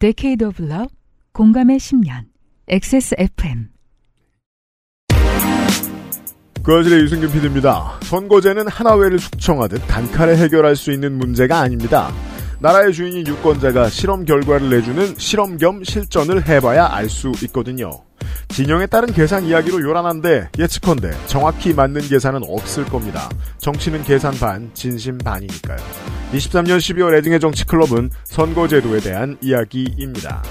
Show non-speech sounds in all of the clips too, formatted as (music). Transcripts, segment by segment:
Decade of Love, 공감의 10년, XSFM. 그아실의 유승균 PD입니다. 선거제는 하나회를 숙청하듯 단칼에 해결할 수 있는 문제가 아닙니다. 나라의 주인인 유권자가 실험 결과를 내주는 실험 겸 실전을 해봐야 알 수 있거든요. 진영에 따른 계산 이야기로 요란한데 예측컨대 정확히 맞는 계산은 없을 겁니다. 정치는 계산 반, 진심 반이니까요. 23년 12월 애증의 정치 클럽은 선거제도에 대한 이야기입니다.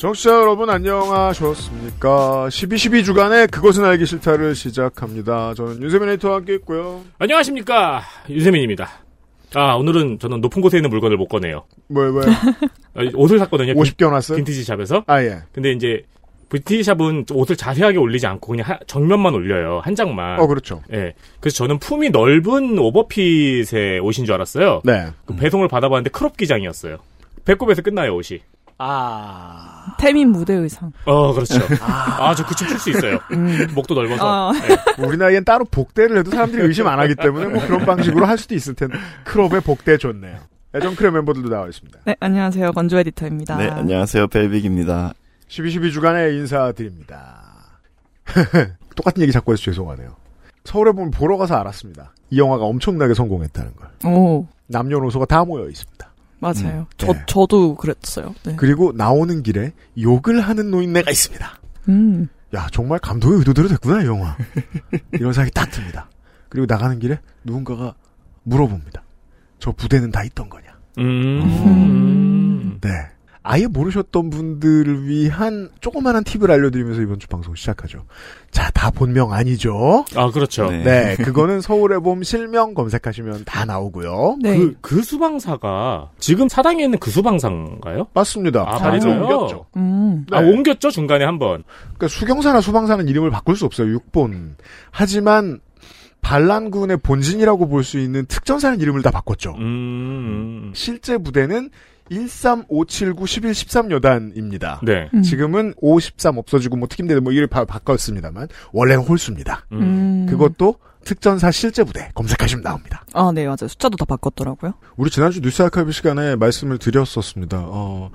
정치자 여러분 안녕하셨습니까? 12.12 주간의 그것은 알기 싫다를 시작합니다. 저는 윤세민 에이터와 함께 있고요. 안녕하십니까 UMC입니다. 아 오늘은 저는 높은 곳에 있는 물건을 못 꺼내요. 왜, 왜? (laughs) 아, 옷을 샀거든요. 50개 놨어요? vintage shop에서. 아, 예. 근데 이제 vintage shop은 옷을 자세하게 올리지 않고 그냥 하- 정면만 올려요. 한 장만. 어, 그렇죠. 예. 그래서 저는 품이 넓은 오버핏의 옷인 줄 알았어요. 네. 그 배송을 받아봤는데 crop 기장이었어요. 배꼽에서 끝나요 옷이. 아. 태민 무대 의상. 어 그렇죠. 아 저 그 춤 출 수 있어요. 목도 넓어서. 아. 예. (laughs) 우리 나이엔 따로 복대를 해도 사람들이 의심 안 하기 때문에 뭐 그런 방식으로 할 수도 있을 텐데. 크롭의 복대 좋네요. 애정 크랩 멤버들도 나와 있습니다. 네, 안녕하세요. 건조 에디터입니다. 네, 안녕하세요. 벨빅입니다. 12.12 주간에 인사드립니다. (laughs) 똑같은 얘기 자꾸 해서 죄송하네요. 서울에 보면 보러 가서 알았습니다. 이 영화가 엄청나게 성공했다는 걸. 오, 남녀노소가 다 모여 있습니다. 맞아요. 음, 저, 네. 저도 그랬어요. 네. 그리고 나오는 길에 욕을 하는 노인네가 있습니다. 음. 야, 정말 감독의 의도대로 됐구나, 이 영화. 이런 생각이 딱 듭니다. 그리고 나가는 길에 누군가가 물어봅니다. 저 부대는 다 있던 거냐? 음. 네. 아예 모르셨던 분들을 위한 조그마한 팁을 알려드리면서 이번 주 방송 시작하죠. 자, 다 본명 아니죠? 아 그렇죠. 네. 네, 그거는 서울의 봄 실명 검색하시면 다 나오고요. 네. 그, 그 수방사가 지금 사당에 있는 그 수방사인가요? 맞습니다. 아, 자리를 맞아요? 옮겼죠. 음. 네. 아 옮겼죠 중간에 한 번. 그러니까 수경사나 수방사는 이름을 바꿀 수 없어요. 육본. 하지만 반란군의 본진이라고 볼 수 있는 특전사는 이름을 다 바꿨죠. 음. 실제 부대는 13579 11 13여단입니다. 네. 음. 지금은 513 없어지고 뭐 특임대 뭐 이를 바, 바꿨습니다만 원래는 홀수입니다. 음. 음. 그것도 특전사 실제 부대 검색하시면 나옵니다. 아, 네, 맞아요. 숫자도 다 바꿨더라고요. 우리 지난주 뉴스 아카이브 시간에 말씀을 드렸었습니다. 어,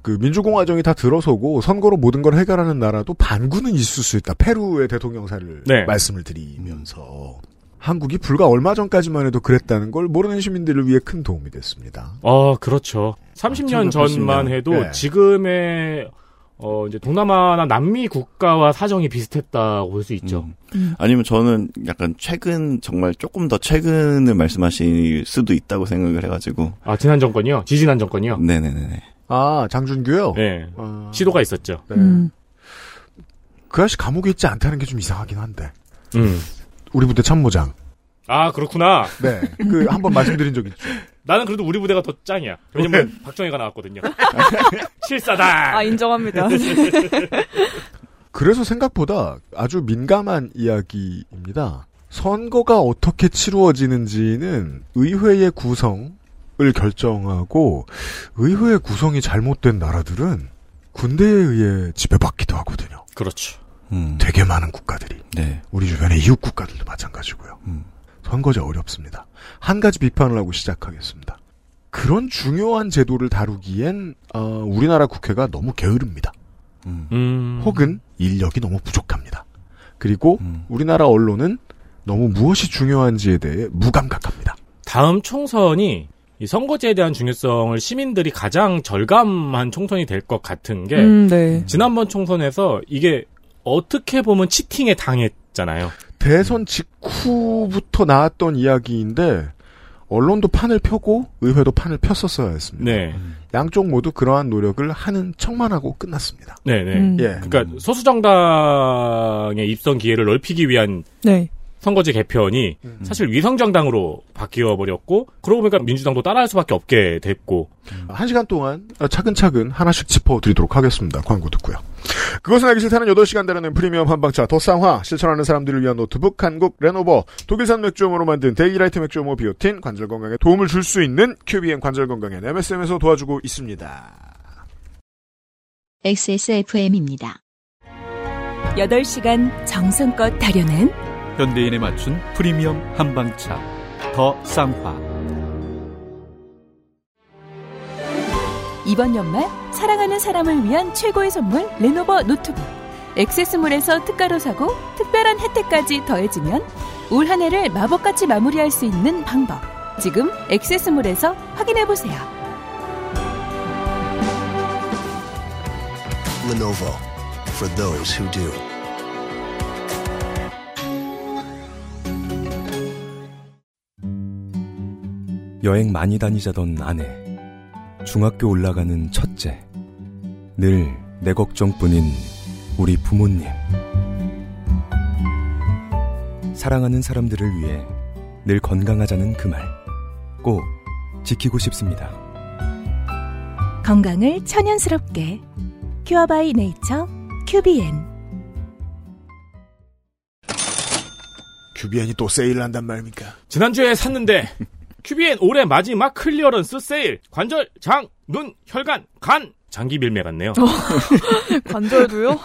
그 민주공화정이 다 들어서고 선거로 모든 걸 해결하는 나라도 반군은 있을 수 있다. 페루의 대통령사를 네. 말씀을 드리면서 한국이 불과 얼마 전까지만 해도 그랬다는 걸 모르는 시민들을 위해 큰 도움이 됐습니다. 어 그렇죠. 30년 1980 전만 년. 해도 네. 지금의 어 이제 동남아나 남미 국가와 사정이 비슷했다고 볼 수 있죠. 음. 아니면 저는 약간 최근, 정말 조금 더 최근을 말씀하실 수도 있다고 생각을 해가지고. 아 지난 정권이요? 지지난 정권이요? 네네네. 아 장준규요? 네. 아, 시도가 있었죠. 네. 음. 그 아저씨 감옥에 있지 않다는 게 좀 이상하긴 한데. 음. 우리 부대 참모장. 아 그렇구나. 네. 그 한 번 말씀드린 적 있죠. 나는 그래도 우리 부대가 더 짱이야. 왜냐면 박정희가 나왔거든요. (laughs) 실사다. 아, 인정합니다. (laughs) 그래서 생각보다 아주 민감한 이야기입니다. 선거가 어떻게 치루어지는지는 의회의 구성을 결정하고 의회의 구성이 잘못된 나라들은 군대에 의해 지배받기도 하거든요. 그렇죠. 음. 되게 많은 국가들이. 네. 우리 주변의 이웃 국가들도 마찬가지고요. 음. 선거제 어렵습니다. 한 가지 비판을 하고 시작하겠습니다. 그런 중요한 제도를 다루기엔 어, 우리나라 국회가 너무 게으릅니다. 음. 음. 혹은 인력이 너무 부족합니다. 그리고 음. 우리나라 언론은 너무 무엇이 중요한지에 대해 무감각합니다. 다음 총선이 이 선거제에 대한 중요성을 시민들이 가장 절감한 총선이 될 것 같은 게 음, 네. 지난번 총선에서 이게 어떻게 보면 치팅에 당했잖아요. 대선 직후부터 나왔던 이야기인데 언론도 판을 펴고 의회도 판을 폈었어야 했습니다. 네. 양쪽 모두 그러한 노력을 하는 척만 하고 끝났습니다. 네, 네. 음. 예. 그러니까 소수정당의 입성 기회를 넓히기 위한 네. 선거제 개편이 음. 사실 위성정당으로 바뀌어 버렸고 그러고 보니까 민주당도 따라할 수밖에 없게 됐고 한 시간 동안 차근차근 하나씩 짚어드리도록 하겠습니다. 광고 듣고요. 그것은 알기 싫다는 8시간 다루는 프리미엄 한방차 더 쌍화 실천하는 사람들을 위한 노트북 한국 레노버 독일산 맥주효모로 만든 데이라이트 맥주효모 비오틴 관절 건강에 도움을 줄 수 있는 큐비엔 관절 건강엔 MSM에서 도와주고 있습니다. XSFM입니다. 8시간 정성껏 다려낸 현대인에 맞춘 프리미엄 한방차 더 쌍화. 이번 연말 사랑하는 사람을 위한 최고의 선물 레노버 노트북. 액세스몰에서 특가로 사고 특별한 혜택까지 더해지면 올 한 해를 마법같이 마무리할 수 있는 방법. 지금 액세스몰에서 확인해보세요. Lenovo for those who do. 여행 많이 다니자던 아내. 중학교 올라가는 첫째. 늘 내 걱정뿐인 우리 부모님. 사랑하는 사람들을 위해 늘 건강하자는 그 말. 꼭 지키고 싶습니다. 건강을 자연스럽게 큐어바이 네이처 큐비엔 큐비엔이 또 세일을 한단 말입니까? 지난주에 샀는데 (laughs) 큐비엔 올해 마지막 clearance sale 관절 장 눈 혈관 간 장기 밀매 같네요. (laughs) 관절도요?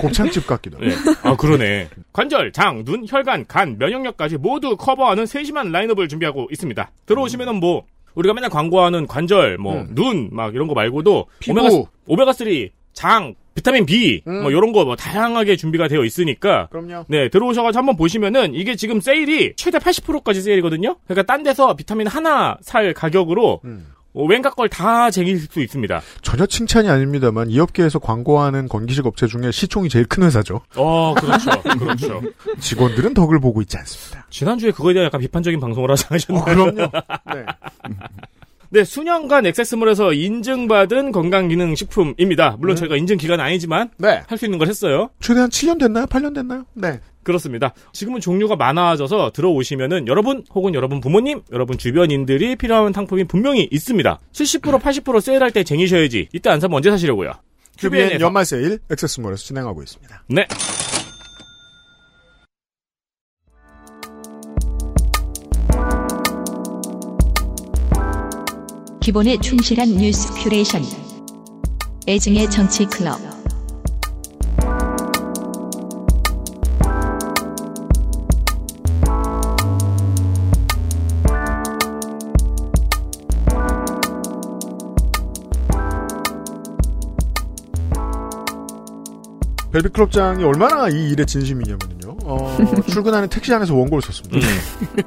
곱창집 같기도 하고. 네. 아 그러네. 관절, 장, 눈, 혈관, 간, 면역력까지 모두 커버하는 세심한 라인업을 준비하고 있습니다. 들어오시면은 뭐 우리가 맨날 광고하는 관절, 뭐 음. 눈막 이런 거 말고도 피부. 오메가 오메가 3, 장, 비타민 B 음. 뭐 이런 거 뭐 다양하게 준비가 되어 있으니까 그럼요. 네, 들어오셔가지고 한번 보시면은 이게 지금 세일이 최대 80%까지 세일이거든요? 그러니까 딴 데서 비타민 하나 살 가격으로 음. 어, 웬가 걸 다 쟁일 수 있습니다. 전혀 칭찬이 아닙니다만 이 업계에서 광고하는 건기식 업체 중에 시총이 제일 큰 회사죠. 어, 그렇죠. 그렇죠. 직원들은 덕을 보고 있지 않습니다. 지난주에 그거에 대한 약간 비판적인 방송을 하지 않으셨나요? 어, 그럼요. (laughs) 네. 네, 수년간 액세스몰에서 인증받은 건강기능식품입니다. 물론 네. 저희가 인증 기간 아니지만 네. 할 수 있는 걸 했어요. 최대한 7년 됐나요? 8년 됐나요? 네. 그렇습니다. 지금은 종류가 많아져서 들어오시면은 여러분 혹은 여러분 부모님, 여러분 주변인들이 필요한 상품이 분명히 있습니다. 70% 80% 세일할 때 쟁이셔야지. 이때 안 사면 언제 사시려고요? 큐비엔. 연말 세일 액세스몰에서 진행하고 있습니다. 네. 기본에 충실한 뉴스 큐레이션. 애증의 정치 클럽. 벨비 클럽장이 얼마나 이 일에 진심이냐면요. 어, (laughs) 출근하는 택시 안에서 원고를 썼습니다. 음.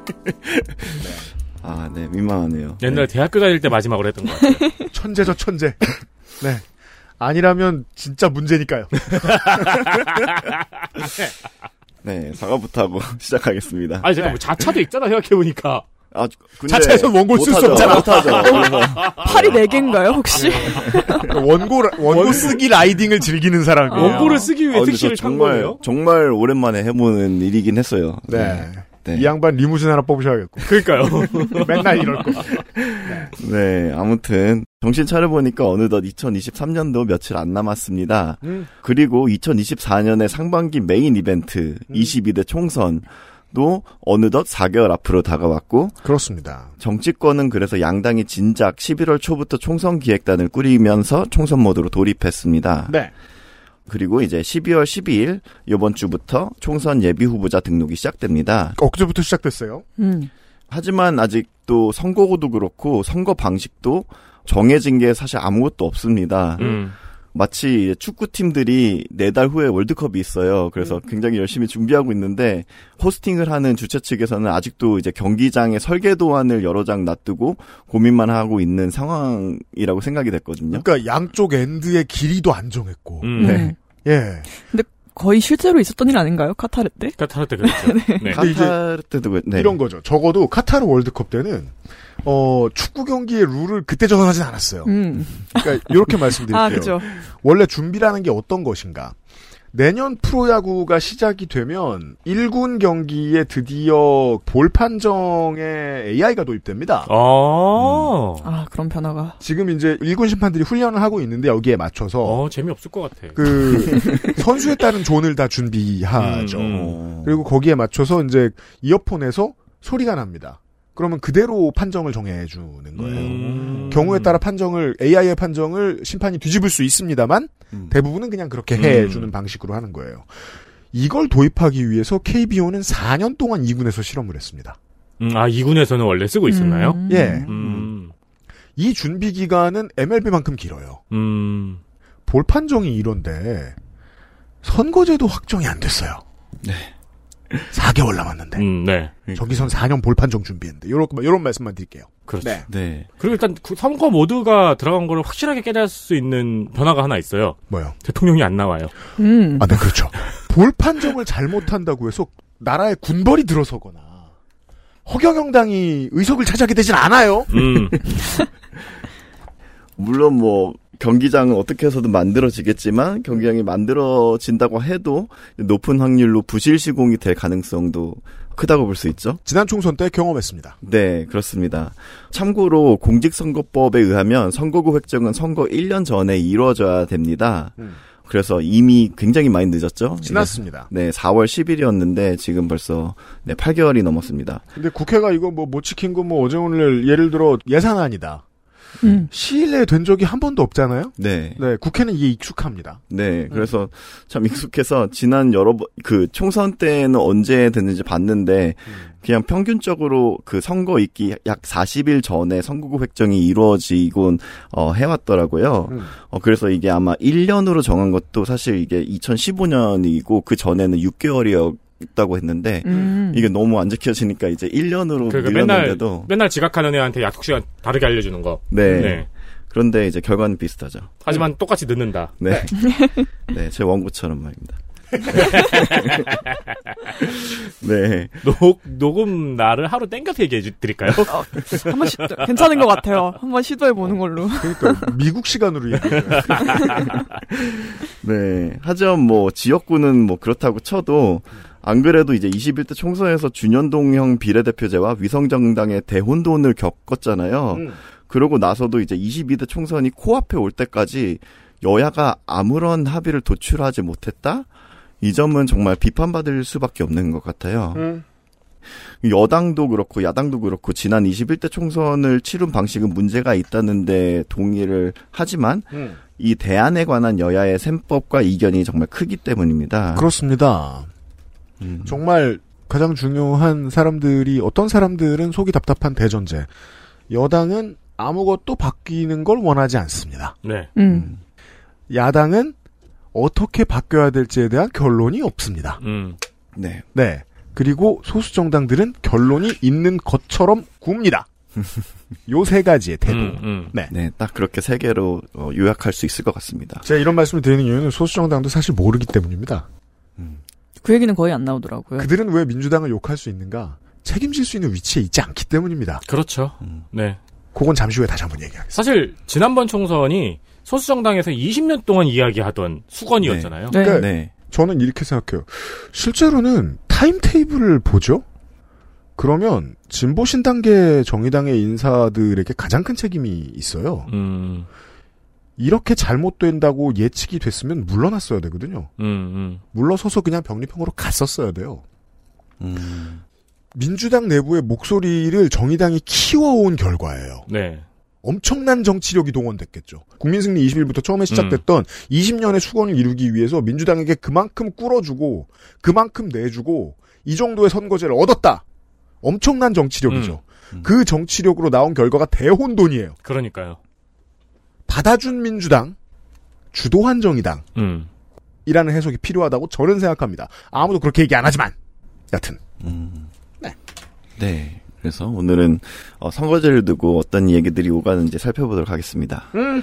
(laughs) 아, 네, 민망하네요. 옛날에 대학교 다닐 때 마지막으로 했던 것 같아요. (laughs) 천재죠, 천재. (laughs) 네. 아니라면 진짜 문제니까요. (laughs) 네, 사과부터 하고 시작하겠습니다. 아니, 제가 뭐 자차도 있잖아, 생각해보니까. 아, 근데 자체에서 원고를 쓸수 못하죠, 없잖아. 못하죠. 팔이 4개인가요, 혹시? 원고, 원고 쓰기 라이딩을 즐기는 사람이에요. 원고를 쓰기 위해 아, 택시를 저탄 정말 거예요? 정말 오랜만에 해보는 일이긴 했어요. 네. 네. 이 양반 리무진 하나 뽑으셔야겠고. 그러니까요. (laughs) 맨날 이럴 거. 네, 아무튼 정신 차려보니까 어느덧 2023년도 며칠 안 남았습니다. 음. 그리고 2024년의 상반기 메인 이벤트 음. 22대 총선 도 어느덧 4개월 앞으로 다가왔고 그렇습니다. 정치권은 그래서 양당이 진작 11월 초부터 총선 기획단을 꾸리면서 총선 모드로 돌입했습니다. 네. 그리고 이제 12월 12일 이번 주부터 총선 예비 후보자 등록이 시작됩니다. 엊그제부터 시작됐어요. 음. 하지만 아직도 선거구도 그렇고 선거 방식도 정해진 게 사실 아무것도 없습니다. 음. 마치 축구팀들이 네 달 후에 월드컵이 있어요. 그래서 굉장히 열심히 준비하고 있는데 호스팅을 하는 주최 측에서는 아직도 이제 경기장에 설계 도안을 여러 장 놔두고 고민만 하고 있는 상황이라고 생각이 됐거든요. 그러니까 양쪽 end의 길이도 안 정했고. 음. 네. 예. 거의 실제로 있었던 일 아닌가요, 카타르 때? 카타르 때 그랬죠. (laughs) 네. 근데 이제 카타르 때도 그- 네. 이런 거죠. 적어도 카타르 월드컵 때는 어 축구 경기의 룰을 그때 정하진 않았어요. 음. 그러니까 이렇게 말씀드릴게요. 아, 그죠. 원래 준비라는 게 어떤 것인가? 내년 프로야구가 시작이 되면 1군 경기에 드디어 볼 판정에 AI가 도입됩니다. 어. 아, 그런 변화가. 지금 이제 1군 심판들이 훈련을 하고 있는데 여기에 맞춰서 어, 재미없을 것 같아. 그 (laughs) 선수에 따른 존을 다 준비하죠. 음, 어. 그리고 거기에 맞춰서 이제 이어폰에서 소리가 납니다. 그러면 그대로 판정을 정해주는 거예요. 음. 경우에 따라 판정을 AI의 판정을 심판이 뒤집을 수 있습니다만 음. 대부분은 그냥 그렇게 음. 해주는 방식으로 하는 거예요. 이걸 도입하기 위해서 KBO는 4년 동안 2군에서 실험을 했습니다. 음, 아, 2군에서는 원래 쓰고 있었나요? 음. 예. 음. 이 준비 기간은 MLB만큼 길어요. 음. 볼 판정이 이런데 선거제도 확정이 안 됐어요. 네. 4개월 남았는데 음, 네. 저기선 4년 볼 판정 준비했는데 요런 요런 말씀만 드릴게요. 그렇죠. 네. 네. 그리고 일단 그 선거 모드가 들어간 거를 확실하게 깨달을 수 있는 변화가 하나 있어요. 뭐요? 대통령이 안 나와요. 음. 아, 네, 그렇죠. 볼 판정을 잘못한다고 해서 나라에 군벌이 들어서거나 허경영당이 의석을 차지하게 되진 않아요. 음. 물론 뭐 경기장은 어떻게 해서든 만들어지겠지만 경기장이 만들어진다고 해도 높은 확률로 부실 시공이 될 가능성도 크다고 볼 수 있죠. 지난 총선 때 경험했습니다. 네, 그렇습니다. 참고로 공직선거법에 의하면 선거구 획정은 선거 1년 전에 이루어져야 됩니다. 음. 그래서 이미 굉장히 많이 늦었죠. 지났습니다. 네, 4월 10일이었는데 지금 벌써 네, 8개월이 넘었습니다. 근데 국회가 이거 뭐 못 지킨 거 뭐 어제 오늘 예를 들어 예산안이다. 음. 시일 내에 된 적이 한 번도 없잖아요. 네. 네, 국회는 이게 익숙합니다. 네, 그래서 참 익숙해서 지난 여러 번, 그 총선 때는 언제 됐는지 봤는데, 그냥 평균적으로 그 선거 있기 약 40일 전에 선거구 획정이 이루어지곤, 어, 해왔더라고요. 음. 어, 그래서 이게 아마 1년으로 정한 것도 사실 이게 2015년이고, 그 전에는 6개월이었 다고 했는데, 음. 이게 너무 안 지켜지니까 이제 1년으로 그러니까 맨날 늘렸는데도, 맨날 지각하는 애한테 약속 시간 다르게 알려주는 거. 네. 그런데 이제 결과는 비슷하죠. 하지만 똑같이 늦는다. 네. (laughs) 네, 제 원고처럼 말입니다. (laughs) 네. 녹 녹음 날을 하루 땡겨서 얘기해 주- 드릴까요? 한번 시, 괜찮은 것 같아요. 한번 시도해 보는 걸로. 그러니까 미국 시간으로 얘기해요. (laughs) 네. 하지만 뭐 지역구는 뭐 그렇다고 쳐도 안 그래도 이제 21대 총선에서 준연동형 비례대표제와 위성정당의 대혼돈을 겪었잖아요. 음. 그러고 나서도 이제 22대 총선이 코앞에 올 때까지 여야가 아무런 합의를 도출하지 못했다? 이 점은 정말 비판받을 수밖에 없는 것 같아요. 음. 여당도 그렇고 야당도 그렇고 지난 21대 총선을 치른 방식은 문제가 있다는데 동의를 하지만 음. 이 대안에 관한 여야의 셈법과 이견이 정말 크기 때문입니다. 그렇습니다. 음. 정말 가장 중요한 사람들이 어떤 사람들은 속이 답답한 대전제. 여당은 아무것도 바뀌는 걸 원하지 않습니다. 네. 음. 야당은 어떻게 바뀌어야 될지에 대한 결론이 없습니다. 음. 네. 네. 그리고 소수 정당들은 결론이 있는 것처럼 굽니다. (laughs) 요 세 가지의 태도. 음, 음. 네. 네, 딱 그렇게 세 개로 어, 요약할 수 있을 것 같습니다. 제가 이런 말씀을 드리는 이유는 소수 정당도 사실 모르기 때문입니다. 그 얘기는 거의 안 나오더라고요. 그들은 왜 민주당을 욕할 수 있는가? 책임질 수 있는 위치에 있지 않기 때문입니다. 그렇죠. 음. 네. 그건 잠시 후에 다시 한번 얘기하겠습니다. 사실 지난번 총선이 소수정당에서 20년 동안 이야기하던 수건이었잖아요. 네. 그러니까 네. 저는 이렇게 생각해요. 실제로는 타임테이블을 보죠? 그러면 진보신당계 정의당의 인사들에게 가장 큰 책임이 있어요. 음, 이렇게 잘못된다고 예측이 됐으면 물러났어야 되거든요. 음, 음. 물러서서 그냥 병립형으로 갔었어야 돼요. 음. 민주당 내부의 목소리를 정의당이 키워온 결과예요. 네. 엄청난 정치력이 동원됐겠죠. 국민승리 21부터 처음에 시작됐던 20년의 수건을 이루기 위해서 민주당에게 그만큼 꿇어주고 그만큼 내주고 이 정도의 선거제를 얻었다. 엄청난 정치력이죠. 음. 그 정치력으로 나온 결과가 대혼돈이에요. 그러니까요. 받아준 민주당, 주도한 정의당. 음. 이라는 해석이 필요하다고 저는 생각합니다. 아무도 그렇게 얘기 안 하지만. 여튼. 음. 네. 네. 그래서 오늘은 어, 선거제를 두고 어떤 얘기들이 오가는지 살펴보도록 하겠습니다. 음.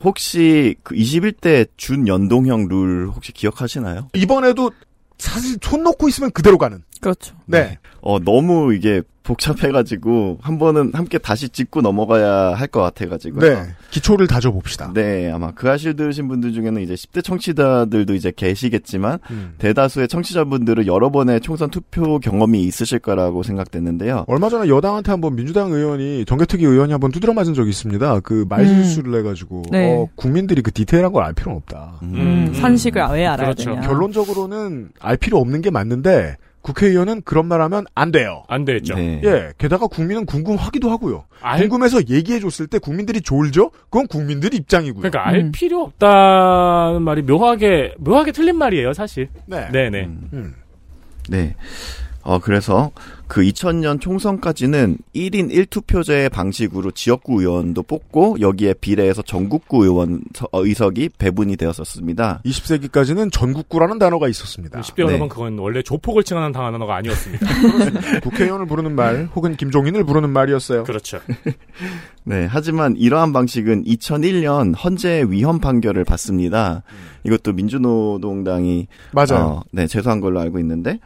혹시 그 21대 준연동형 룰 혹시 기억하시나요? 이번에도 사실 손 놓고 있으면 그대로 가는. 그렇죠. 네. 어, 너무 이게 복잡해가지고 한 번은 함께 다시 짚고 넘어가야 할 것 같아가지고. 네. 기초를 다져 봅시다. 네, 아마 그 아실 들으신 분들 중에는 이제 10대 청취자들도 이제 계시겠지만 음. 대다수의 청취자분들은 여러 번의 총선 투표 경험이 있으실 거라고 생각되는데요. 얼마 전에 여당한테 한번 민주당 의원이 정개특위 의원이 한번 두드려 맞은 적이 있습니다. 그 말실수를 해가지고 네. 어, 국민들이 그 디테일한 걸 알 필요는 없다. 음, 산식을 왜 알아야 그렇죠. 되냐. 결론적으로는 알 필요 없는 게 맞는데 국회의원은 그런 말 하면 안 돼요. 안 됐죠. 네. 예, 게다가 국민은 궁금하기도 하고요. 알- 궁금해서 얘기해줬을 때 국민들이 졸죠? 그건 국민들 입장이고요. 그러니까 알 음. 필요 없다는 말이 묘하게 묘하게 틀린 말이에요, 사실. 네. 네네. 음, 음. 네. 어, 그래서 그 2000년 총선까지는 1인 1투표제 방식으로 지역구 의원도 뽑고 여기에 비례해서 전국구 의원 서- 어, 의석이 배분이 되었었습니다. 20세기까지는 전국구라는 단어가 있었습니다. 10대 네. 여러분 그건 원래 조폭을 칭하는 단어가 아니었습니다. (laughs) 국회의원을 부르는 말 혹은 김종인을 부르는 말이었어요. 그렇죠. (laughs) 네. 하지만 이러한 방식은 2001년 헌재 위헌 판결을 받습니다. 이것도 민주노동당이 맞아요. 어, 네, 제소한 걸로 알고 있는데,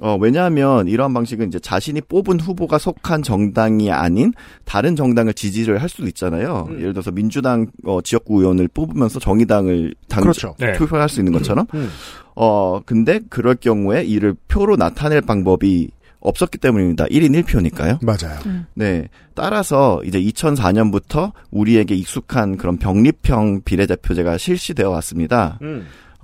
어, 왜냐하면 이러한 방식은 이제 자신이 뽑은 후보가 속한 정당이 아닌 다른 정당을 지지를 할 수도 있잖아요. 음. 예를 들어서 민주당 어, 지역구 의원을 뽑으면서 정의당을 당 그렇죠. 네. 투표할 수 있는 것처럼. 음. 어, 근데 그럴 경우에 이를 표로 나타낼 방법이 없었기 때문입니다. 1인 1표니까요. 맞아요. 네. 따라서 이제 2004년부터 우리에게 익숙한 그런 병립형 비례대표제가 실시되어 왔습니다.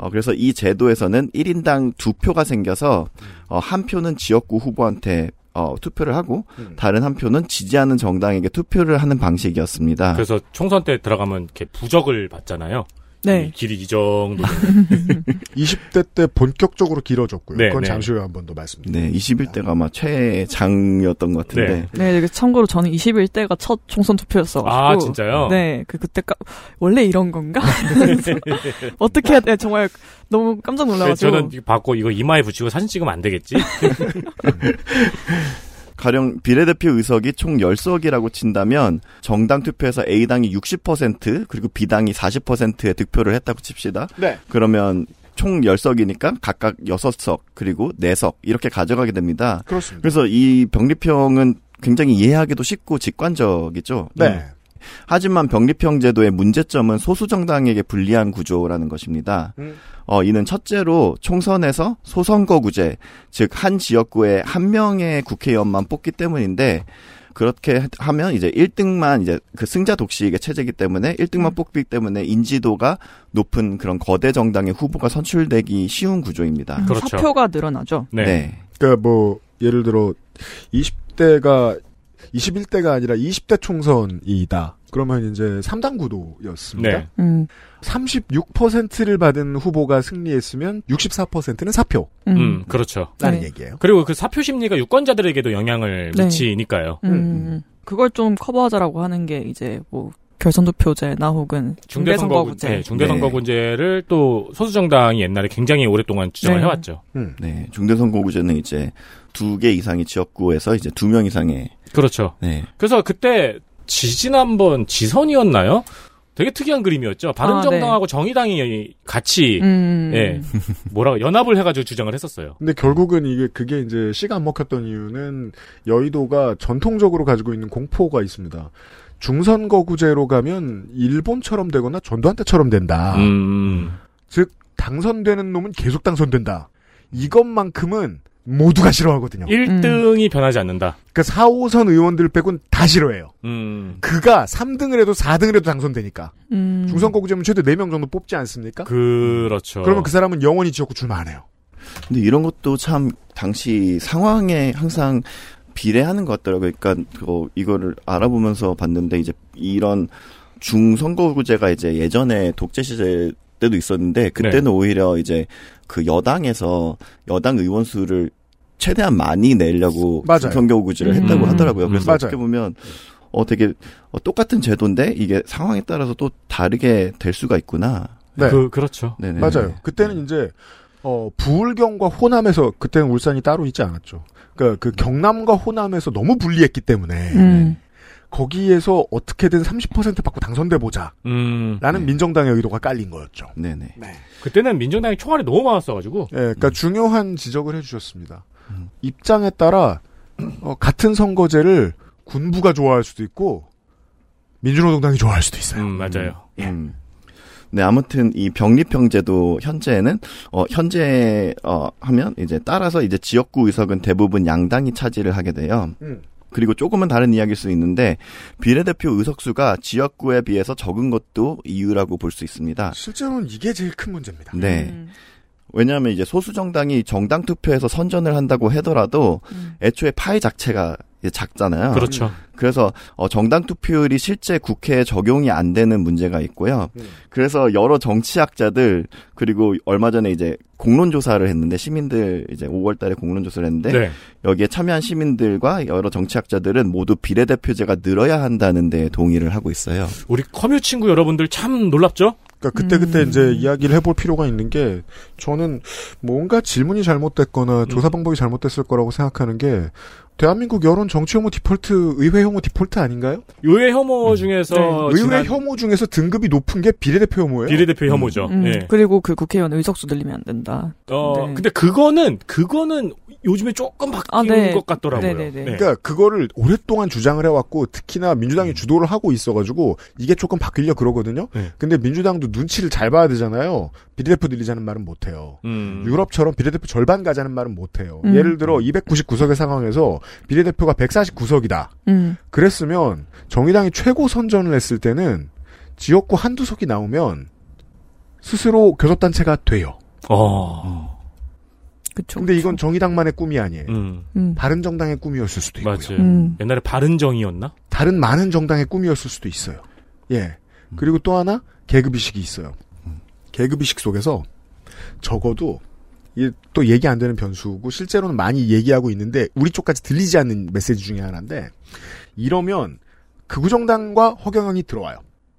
음. 어, 그래서 이 제도에서는 1인당 두 표가 생겨서, 어, 한 표는 지역구 후보한테, 어, 투표를 하고, 음. 다른 한 표는 지지하는 정당에게 투표를 하는 방식이었습니다. 그래서 총선 때 들어가면 이렇게 부적을 받잖아요. 네. 이 길이 이 정도. (laughs) 20대 때 본격적으로 길어졌고요. 네, 그건 네. 잠시 후에 한 번 더 말씀드립니다. 네, 21대가 아마 최장이었던 것 같은데. 네, 그 참고로 저는 21대가 첫 총선 투표였어가지고. 아, 진짜요? 네, 그 그때 까 원래 이런 건가? (laughs) 어떻게 해야 돼? 정말 너무 깜짝 놀라가지고. 저는 이거 받고 이거 이마에 붙이고 사진 찍으면 안 되겠지? (laughs) 가령 비례대표 의석이 총 10석이라고 친다면 정당 투표에서 A당이 60% 그리고 B당이 40%의 득표를 했다고 칩시다. 네. 그러면 총 10석이니까 각각 6석 그리고 4석 이렇게 가져가게 됩니다. 그렇습니다. 그래서 이 병립형은 굉장히 이해하기도 쉽고 직관적이죠. 네. 음. 하지만 병립형 제도의 문제점은 소수 정당에게 불리한 구조라는 것입니다. 음. 어, 이는 첫째로 총선에서 소선거구제, 즉 한 지역구에 한 명의 국회의원만 뽑기 때문인데 그렇게 하면 이제 1등만 이제 그 승자 독식의 체제이기 때문에 1등만 뽑기 때문에 인지도가 높은 그런 거대 정당의 후보가 선출되기 쉬운 구조입니다. 음, 그렇죠. 사표가 늘어나죠. 네. 네. 그러니까 뭐 예를 들어 20대가 21대가 아니라 20대 총선이다. 그러면 이제 3당 구도였습니다. 네. 음, 36%를 받은 후보가 승리했으면 64%는 사표. 음, 음, 그렇죠. 라는 네. 얘기예요. 그리고 그 사표 심리가 유권자들에게도 영향을 네. 미치니까요. 음, 그걸 좀 커버하자라고 하는 게 이제 뭐 결선투표제나 혹은 중대선거구제. 네, 중대선거군제를 또 소수정당이 옛날에 굉장히 오랫동안 주장을 네. 해왔죠. 음. 네. 중대선거구제는 이제 두 개 이상의 지역구에서 이제 두 명 이상의 그렇죠. 네. 그래서 그때 지지난번 지선이었나요? 되게 특이한 그림이었죠. 바른정당하고 정의당이 같이 음, 예 뭐라 연합을 해가지고 주장을 했었어요. 근데 결국은 이게 그게 이제 씨가 안 먹혔던 이유는 여의도가 전통적으로 가지고 있는 공포가 있습니다. 중선거구제로 가면 일본처럼 되거나 전두환 때처럼 된다. 음, 즉 당선되는 놈은 계속 당선된다. 이것만큼은 모두가 싫어하거든요. 1등이 변하지 않는다. 그러니까 4, 5선 의원들 빼곤 다 싫어해요. 음, 그가 3등을 해도 4등을 해도 당선되니까. 음. 중선거구제면 최대 4명 정도 뽑지 않습니까? 그렇죠. 그러면 그 사람은 영원히 지역구 출마 안 해요. 근데 이런 것도 참 당시 상황에 항상 비례하는 것 같더라고요. 그러니까 어, 이거를 알아보면서 봤는데 이제 이런 중선거구제가 이제 예전에 독재 시절 때도 있었는데 그때는 네. 오히려 이제 그 여당에서 여당 의원 수를 최대한 많이 내려고. 중선거구제를 음. 했다고 하더라고요. 그래서 맞아요. 어떻게 보면 어 되게 어, 똑같은 제도인데 이게 상황에 따라서 또 다르게 될 수가 있구나. 네. 그 그렇죠. 네네. 맞아요. 그때는 이제 어 부울경과 호남에서 그때는 울산이 따로 있지 않았죠. 그러니까 그 경남과 호남에서 너무 불리했기 때문에 음. 거기에서 어떻게든 30% 받고 당선돼 보자라는 음, 민정당의 의도가 깔린 거였죠. 네네. 그때는 민정당이 총알이 너무 많았어가지고 예, 그러니까 중요한 지적을 해주셨습니다. 음. 입장에 따라 어, 같은 선거제를 군부가 좋아할 수도 있고 민주노동당이 좋아할 수도 있어요. 음, 맞아요. 음. 네, 아무튼 이 병립형제도 현재는 어 현재 어 하면 이제 따라서 이제 지역구 의석은 대부분 양당이 차지를 하게 돼요. 음. 그리고 조금은 다른 이야기일 수 있는데 비례대표 의석수가 지역구에 비해서 적은 것도 이유라고 볼 수 있습니다. 실제로는 이게 제일 큰 문제입니다. 네. 음. 왜냐하면 이제 소수 정당이 정당 투표에서 선전을 한다고 하더라도 음. 애초에 파이 자체가 작잖아요. 그렇죠. 그래서 어, 정당 투표율이 실제 국회에 적용이 안 되는 문제가 있고요. 음. 그래서 여러 정치학자들 그리고 얼마 전에 이제 공론 조사를 했는데 시민들 이제 5월 달에 공론 조사를 했는데 네. 여기에 참여한 시민들과 여러 정치학자들은 모두 비례대표제가 늘어야 한다는 데 동의를 하고 있어요. 우리 커뮤 친구 여러분들 참 놀랍죠? 그러니까 그때 그때 음. 이제 이야기를 해볼 필요가 있는 게 저는 뭔가 질문이 잘못됐거나 조사 방법이 잘못됐을 거라고 생각하는 게 대한민국 여론 정치 혐오 디폴트 의회 혐오 디폴트 아닌가요? 의회 혐오 중에서 의회 지난 혐오 중에서 등급이 높은 게 비례대표 혐오예요. 비례대표 혐오죠. 음, 예. 그리고 그 국회의원 의석수 늘리면 안 된다. 어, 네. 근데 그거는 그거는 요즘에 조금 바뀐 아, 네. 것 같더라고요. 네네네. 네. 그러니까 그거를 오랫동안 주장을 해왔고 특히나 민주당이 주도를 하고 있어가지고 이게 조금 바뀌려 그러거든요. 네. 근데 민주당도 눈치를 잘 봐야 되잖아요. 비례대표 늘리자는 말은 못해요. 음. 유럽처럼 비례대표 절반 가자는 말은 못해요. 음. 예를 들어 299석의 상황에서 비례대표가 149석이다. 음. 그랬으면 정의당이 최고 선전을 했을 때는 지역구 한두 석이 나오면 스스로 교섭단체가 돼요. 어. 그쵸. 근데 이건 정의당만의 꿈이 아니에요. 음. 음. 다른 정당의 꿈이었을 수도 있고요. 맞아요. 음. 옛날에 바른 정이었나? 다른 많은 정당의 꿈이었을 수도 있어요. 예. 그리고 또 하나 계급이식이 있어요. 계급이식 속에서 적어도 또 얘기 안 되는 변수고 실제로는 많이 얘기하고 있는데 우리 쪽까지 들리지 않는 메시지 중에 하나인데 이러면 극우 정당과 허경영이 들어와요.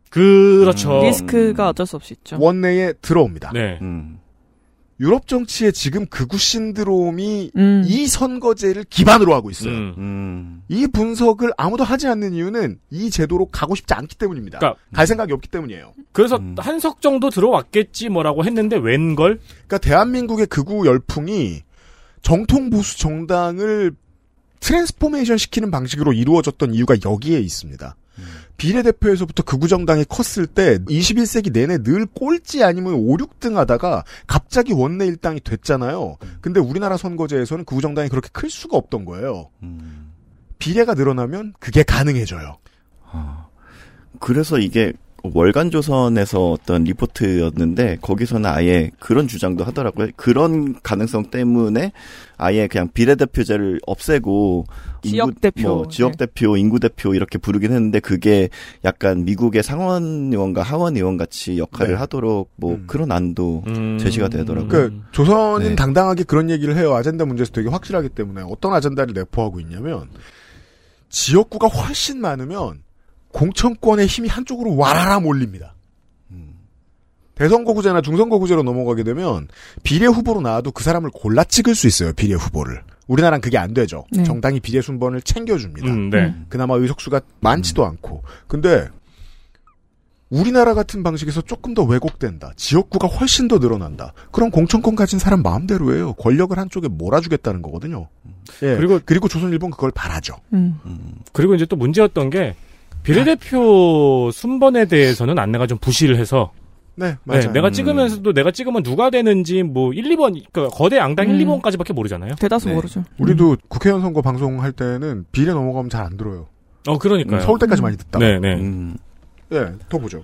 그렇죠. 리스크가 어쩔 수 없이 있죠. 원내에 들어옵니다. 네. 음. 유럽 정치에 지금 극우 신드롬이 음. 이 선거제를 기반으로 하고 있어요. 음. 음. 이 분석을 아무도 하지 않는 이유는 이 제도로 가고 싶지 않기 때문입니다. 그러니까 갈 생각이 없기 때문이에요. 그래서 음. 한석 정도 들어왔겠지 뭐라고 했는데 웬걸? 그러니까 대한민국의 극우 열풍이 정통 보수 정당을 transformation 시키는 방식으로 이루어졌던 이유가 여기에 있습니다. 비례대표에서부터 극우 정당이 컸을 때 21세기 내내 늘 꼴찌 아니면 5, 6등 하다가 갑자기 원내 일당이 됐잖아요. 근데 우리나라 선거제에서는 극우 정당이 그렇게 클 수가 없던 거예요. 음. 비례가 늘어나면 그게 가능해져요. 그래서 이게 월간 조선에서 어떤 리포트였는데 거기서는 아예 그런 주장도 하더라고요. 그런 가능성 때문에 아예 그냥 비례대표제를 없애고 지역 대표. 뭐 지역 네. 대표, 인구 대표 이렇게 부르긴 했는데 그게 약간 미국의 상원 의원과 하원 의원 같이 역할을 네. 하도록 뭐 음. 그런 안도 음. 제시가 되더라고요. 그 조선은 네. 당당하게 그런 얘기를 해요. 아젠다 문제에서 되게 확실하기 때문에 어떤 아젠다를 내포하고 있냐면 지역구가 훨씬 많으면 공천권의 힘이 한쪽으로 와라라 몰립니다. 음. 대선거구제나 중선거구제로 넘어가게 되면 비례 후보로 나와도 그 사람을 골라 찍을 수 있어요. 비례 후보를. 우리나라는 그게 안 되죠. 네. 정당이 비례 순번을 챙겨줍니다. 음, 네. 음. 그나마 의석수가 많지도 않고. 근데 우리나라 같은 방식에서 조금 더 왜곡된다. 지역구가 훨씬 더 늘어난다. 그럼 공천권 가진 사람 마음대로예요. 권력을 한쪽에 몰아주겠다는 거거든요. 예. 그리고- 그리고 조선일보는 그걸 바라죠. 음. 음. 그리고 이제 또 문제였던 게 비례대표 순번에 대해서는 안내가 좀 부실을 해서 네, 네, 맞아요. 내가 음. 찍으면서도 내가 찍으면 누가 되는지 뭐 1, 2번 그러니까 거대 양당 음. 1, 2번까지밖에 모르잖아요. 대다수 네. 모르죠. 우리도 국회의원 선거 방송할 때는 비례 넘어가면 잘 안 들어요. 어 그러니까요. 서울대까지 음. 많이 듣다. 네, 네. 음. 예, 더 보죠.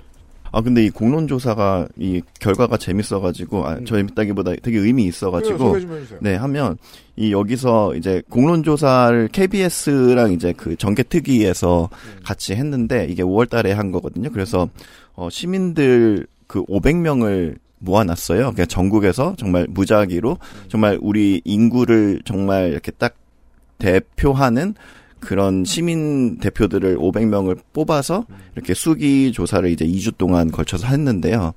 아 근데 이 공론 조사가 이 결과가 재밌어가지고 아, 음. 재밌다기보다 되게 의미 있어가지고 해주세요. 네, 하면 이 여기서 이제 공론 조사를 KBS랑 이제 그 정계 특위에서 같이 했는데 이게 5월달에 한 거거든요. 그래서 어, 시민들 그 500명을 모아놨어요. 그러니까 전국에서 정말 무작위로 정말 우리 인구를 정말 이렇게 딱 대표하는 그런 시민 대표들을 500명을 뽑아서 이렇게 수기 조사를 이제 2주 동안 걸쳐서 했는데요.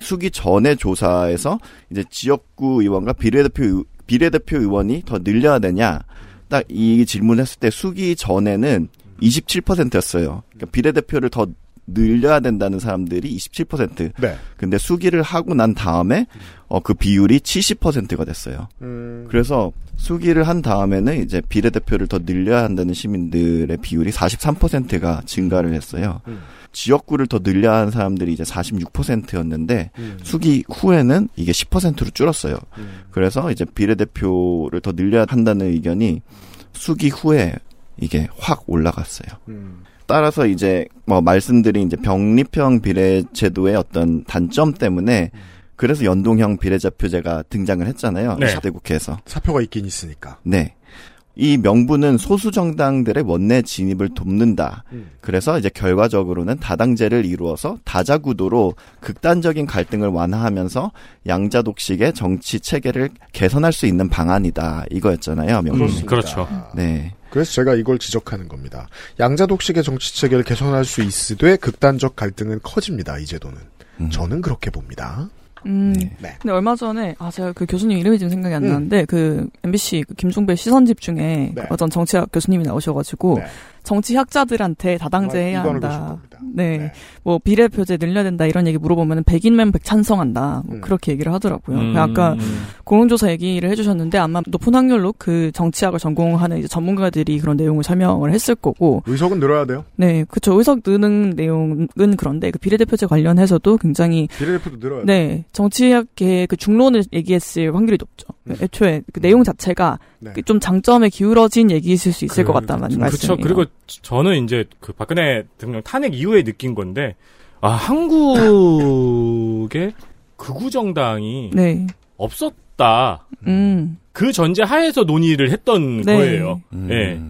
수기 전의 조사에서 이제 지역구 의원과 비례대표 의- 비례대표 의원이 더 늘려야 되냐 딱 이 질문했을 때 수기 전에는 27%였어요. 그러니까 비례대표를 더 늘려야 된다는 사람들이 27%. 네. 근데 수기를 하고 난 다음에 어, 그 비율이 70%가 됐어요. 음, 그래서 수기를 한 다음에는 이제 비례대표를 더 늘려야 한다는 시민들의 비율이 43%가 증가를 했어요. 음. 지역구를 더 늘려야 하는 사람들이 이제 46%였는데 음. 수기 후에는 이게 10%로 줄었어요. 음. 그래서 이제 비례대표를 더 늘려야 한다는 의견이 수기 후에 이게 확 올라갔어요. 음. 따라서 이제 뭐 말씀드린 이제 병립형 비례 제도의 어떤 단점 때문에 그래서 연동형 비례대표제가 등장을 했잖아요. 네. 20대 국회에서. 사표가 있긴 있으니까. 네. 이 명분은 소수 정당들의 원내 진입을 돕는다. 음. 그래서 이제 결과적으로는 다당제를 이루어서 다자 구도로 극단적인 갈등을 완화하면서 양자 독식의 정치 체계를 개선할 수 있는 방안이다. 이거였잖아요. 명분이. 그렇습니다. 그렇죠. 네. 그래서 제가 이걸 지적하는 겁니다. 양자독식의 정치 체계를 개선할 수 있으되 극단적 갈등은 커집니다. 이 제도는. 음. 저는 그렇게 봅니다. 음. 네. 네. 근데 얼마 전에 아 제가 그 교수님 이름이 지금 생각이 안 음. 나는데 그 MBC 그 김종배 시선집 중에 네. 그 어떤 정치학 교수님이 나오셔가지고 네. 정치학자들한테 다당제 해야 이거는 그러실 한다. 네. 네. 뭐 비례 표제 늘려야 된다 이런 얘기 물어보면 백인면 백찬성한다 뭐 음. 그렇게 얘기를 하더라고요. 음, 아까 음. 공론조사 얘기를 해주셨는데 아마 높은 확률로 그 정치학을 전공하는 이제 전문가들이 그런 내용을 설명을 했을 거고 의석은 늘어야 돼요. 네 그쵸 의석 느는 내용은 그런데 그 비례대표제 관련해서도 굉장히 비례대표도 늘어야 돼요. 네 정치학계의 그 중론을 얘기했을 확률이 높죠. 음. 애초에 그 내용 자체가 네. 그좀 장점에 기울어진 얘기일 수 있을 그- 것 같다는 말씀이에요. 그렇죠. 그리고 저는 이제 그 박근혜 대통령 탄핵 이후에 느낀 건데 아 한국에 극우 정당이 네, 없었다. 음, 그 전제 하에서 논의를 했던 네. 거예요. 음. 예.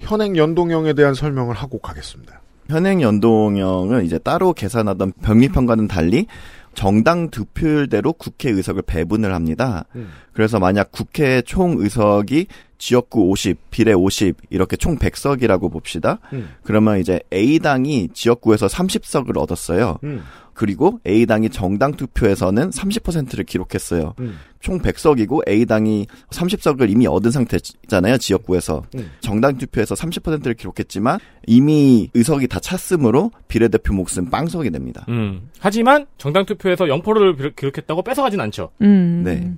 현행 연동형에 대한 설명을 하고 가겠습니다. 현행 연동형은 이제 따로 계산하던 병립형과는 달리 정당 득표율대로 국회 의석을 배분을 합니다. 음. 그래서 만약 국회 총 의석이 지역구 50, 비례 50 이렇게 총 100석이라고 봅시다. 음. 그러면 이제 A당이 지역구에서 30석을 얻었어요. 음. 그리고 A당이 정당 투표에서는 30%를 기록했어요. 음. 총 100석이고 A당이 30석을 이미 얻은 상태잖아요, 지역구에서. 음. 정당 투표에서 30%를 기록했지만 이미 의석이 다 찼으므로 비례대표 몫은 빵석이 됩니다. 음. 하지만 정당 투표에서 0%를 기록했다고 뺏어가진 않죠. 음, 네.